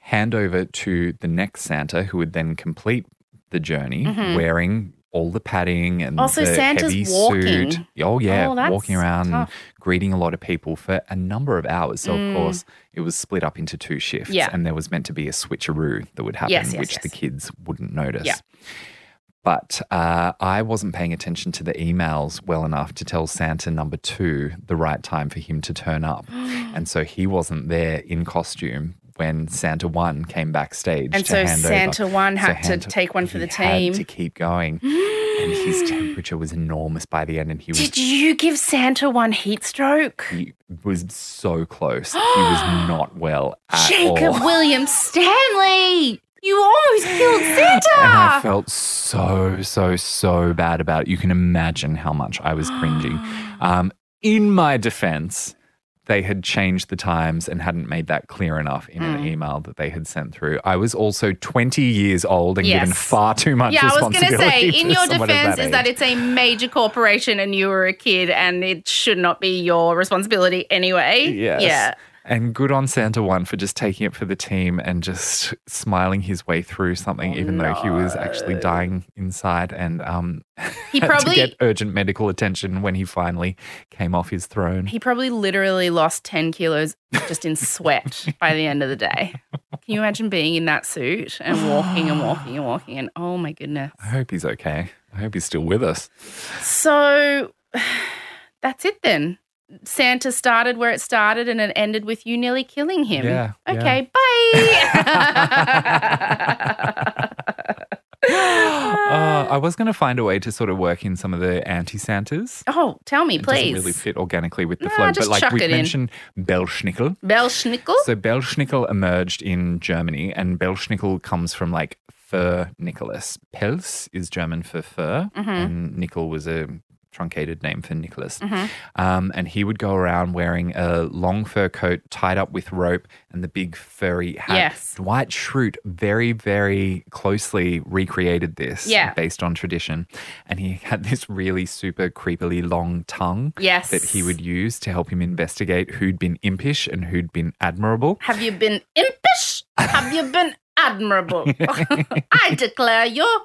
hand over to the next Santa, who would then complete the journey Mhm. wearing all the padding and Also, the Santa's heavy walking. suit. Oh yeah, Oh, walking around, tough. greeting a lot of people for a number of hours. So of course, it was split up into two shifts, Mm. Yeah. and there was meant to be a switcheroo that would happen, Yes, yes, which the kids wouldn't notice. Yeah. But uh, I wasn't paying attention to the emails well enough to tell Santa number two the right time for him to turn up. and so he wasn't there in costume when Santa one came backstage. And to so hand Santa over. one So had to Santa- take one for he the had team. to keep going. and his temperature was enormous by the end, and he was Did you give Santa one heat stroke? he was so close. he was not well at Jacob all. William Stanley! You almost killed Santa! And I felt so, so, so bad about it. You can imagine how much I was cringing. Um, in my defense, they had changed the times and hadn't made that clear enough in Mm. an email that they had sent through. I was also 20 years old and given far too much responsibility. yeah, I was going to say, in your defense, is that it's a major corporation and you were a kid and it should not be your responsibility anyway. Yes. Yeah. And good on Santa One for just taking it for the team and just smiling his way through something, even though he was actually dying inside and um, He had probably- to get urgent medical attention when he finally came off his throne. He probably literally lost 10 kilos just in sweat by the end of the day. Can you imagine being in that suit and walking and walking and walking? And oh my goodness. I hope he's okay. I hope he's still with us. So that's it then. Santa started where it started and it ended with you nearly killing him. Yeah, yeah. Okay, bye. Uh, I was going to find a way to sort of work in some of the anti Santas. oh, tell me, It doesn't please. really fit organically with the Nah, flow. But like we it in. mentioned, Belsnickel. Belsnickel? So Belsnickel emerged in Germany, and Belsnickel comes from like fur Nicholas. Pels is German for fur, Mm-hmm. and Nickel was a truncated name for Nicholas. Um, and he would go around wearing a long fur coat tied up with rope and the big furry hat. Yes. Dwight Schrute very, very closely recreated this Yeah. based on tradition. And he had this really super creepily long tongue Yes. that he would use to help him investigate who'd been impish and who'd been admirable. Have you been impish? Have you been admirable? I declare you're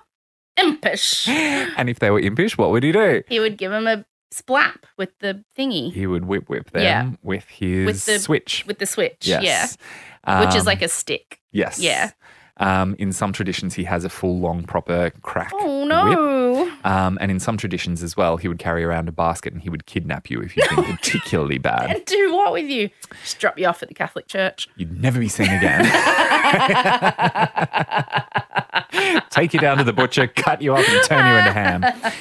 impish. And if they were impish, what would he do? He would give him a splap with the thingy, He would whip whip them Yeah. with his With the- switch. with the switch. Yes. Yeah. Which is Um, like a stick. yes. yeah. Um, in some traditions, he has a full, long, proper crack. Oh, whip. no. Um, and in some traditions as well, he would carry around a basket and he would kidnap you if you've been particularly bad. And do what with you? Just drop you off at the Catholic Church. You'd never be seen again. Take you down to the butcher, cut you up, and turn you into ham.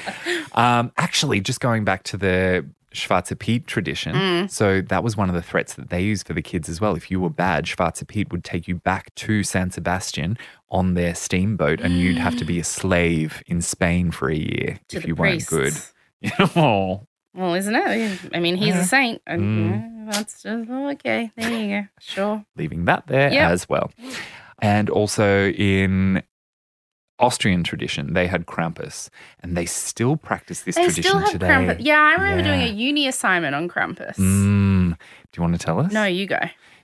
Um, actually, just going back to the Schwarze Pete tradition, Mm. so that was one of the threats that they used for the kids as well. If you were bad, Schwarze Pete would take you back to San Sebastian on their steamboat, and you'd have to be a slave in Spain for a year to if you priests. weren't good. oh, Well, isn't it? I mean, he's Yeah. a saint. And, Mm. that's just, oh, okay. There you go. Sure. leaving that there Yep. as well. And also in Austrian tradition, they had Krampus, and they still practice this They tradition still have today. Krampus. Yeah, I remember doing a uni assignment on Krampus. Mm. Do you want to tell us? No, you go.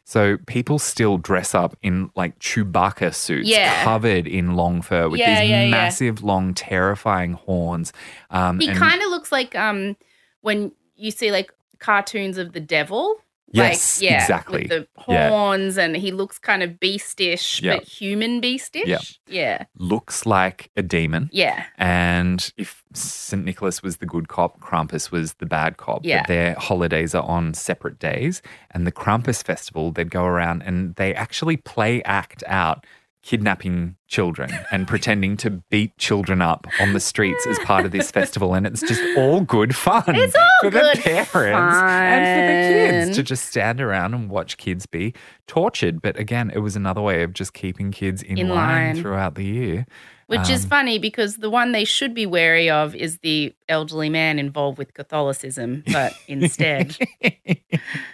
So people still dress up in like Chewbacca suits, Yeah. covered in long fur with Yeah, these yeah, yeah. massive, long, terrifying horns. Um, He and- kind of looks like um when you see like cartoons of the devil. Yes, like, yeah, exactly. With the Yeah. horns, and he looks kind of beastish, Yeah. but human beastish. Yeah. Yeah. looks like a demon. Yeah. And if St. Nicholas was the good cop, Krampus was the bad cop. Yeah. But their holidays are on separate days. And the Krampus festival, they'd go around and they actually play act out kidnapping children and pretending to beat children up on the streets as part of this festival. And it's just all good fun. It's all for good the parents and for the kids to just stand around and watch kids be tortured. But again, it was another way of just keeping kids in, In line, line. through the year. Which is Um, funny because the one they should be wary of is the elderly man involved with Catholicism, but instead.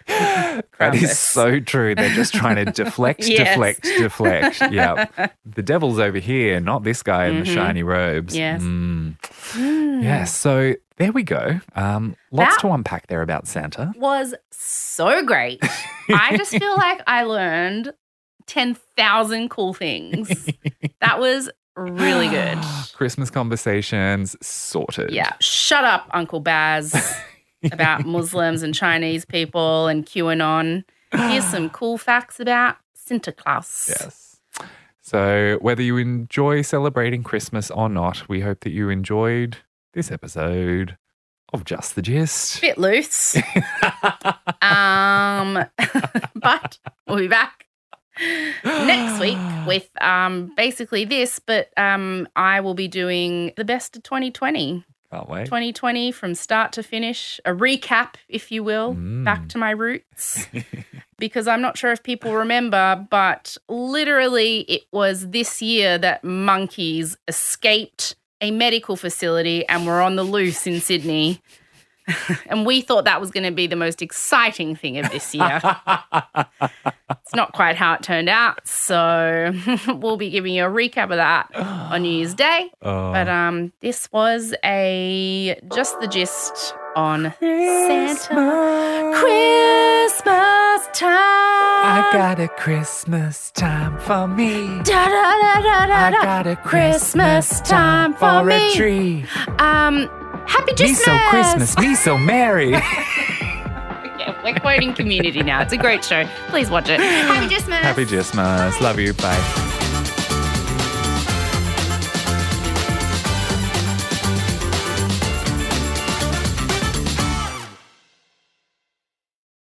that is so true. They're just trying to deflect, Yes. deflect, deflect. Yeah. The devil's over here, not this guy in the Mhm. shiny robes. Yes. Mm. Hmm. Yes. So there we go. Um, lots That- to unpack there about Santa. was so great. I just feel like I learned 10,000 cool things. That was really good. Christmas conversations sorted. Yeah. Shut up, Uncle Baz, about Muslims and Chinese people and QAnon. Here's some cool facts about Sinterklaas. Yes. So, whether you enjoy celebrating Christmas or not, we hope that you enjoyed this episode of Just the Gist. Bit loose. um, but we'll be back next week with um, basically this, but um, I will be doing the best of 2020. Can't wait. 2020 from start to finish, a recap, if you will, back to my roots. because I'm not sure if people remember, but literally it was this year that monkeys escaped a medical facility and were on the loose in Sydney. and we thought that was going to be the most exciting thing of this year. it's not quite how it turned out. So we'll be giving you a recap of that on New Year's Day. Oh. But um, this was a just the gist on Santa Christmas time. I got a Christmas time for me. Da, da, da, I got a Christmas time for a me. tree. Um, happy Me so Christmas, me so merry. Yeah, we're quoting Community now. It's a great show. Please watch it. Happy Christmas. Happy Christmas. Love you. Bye.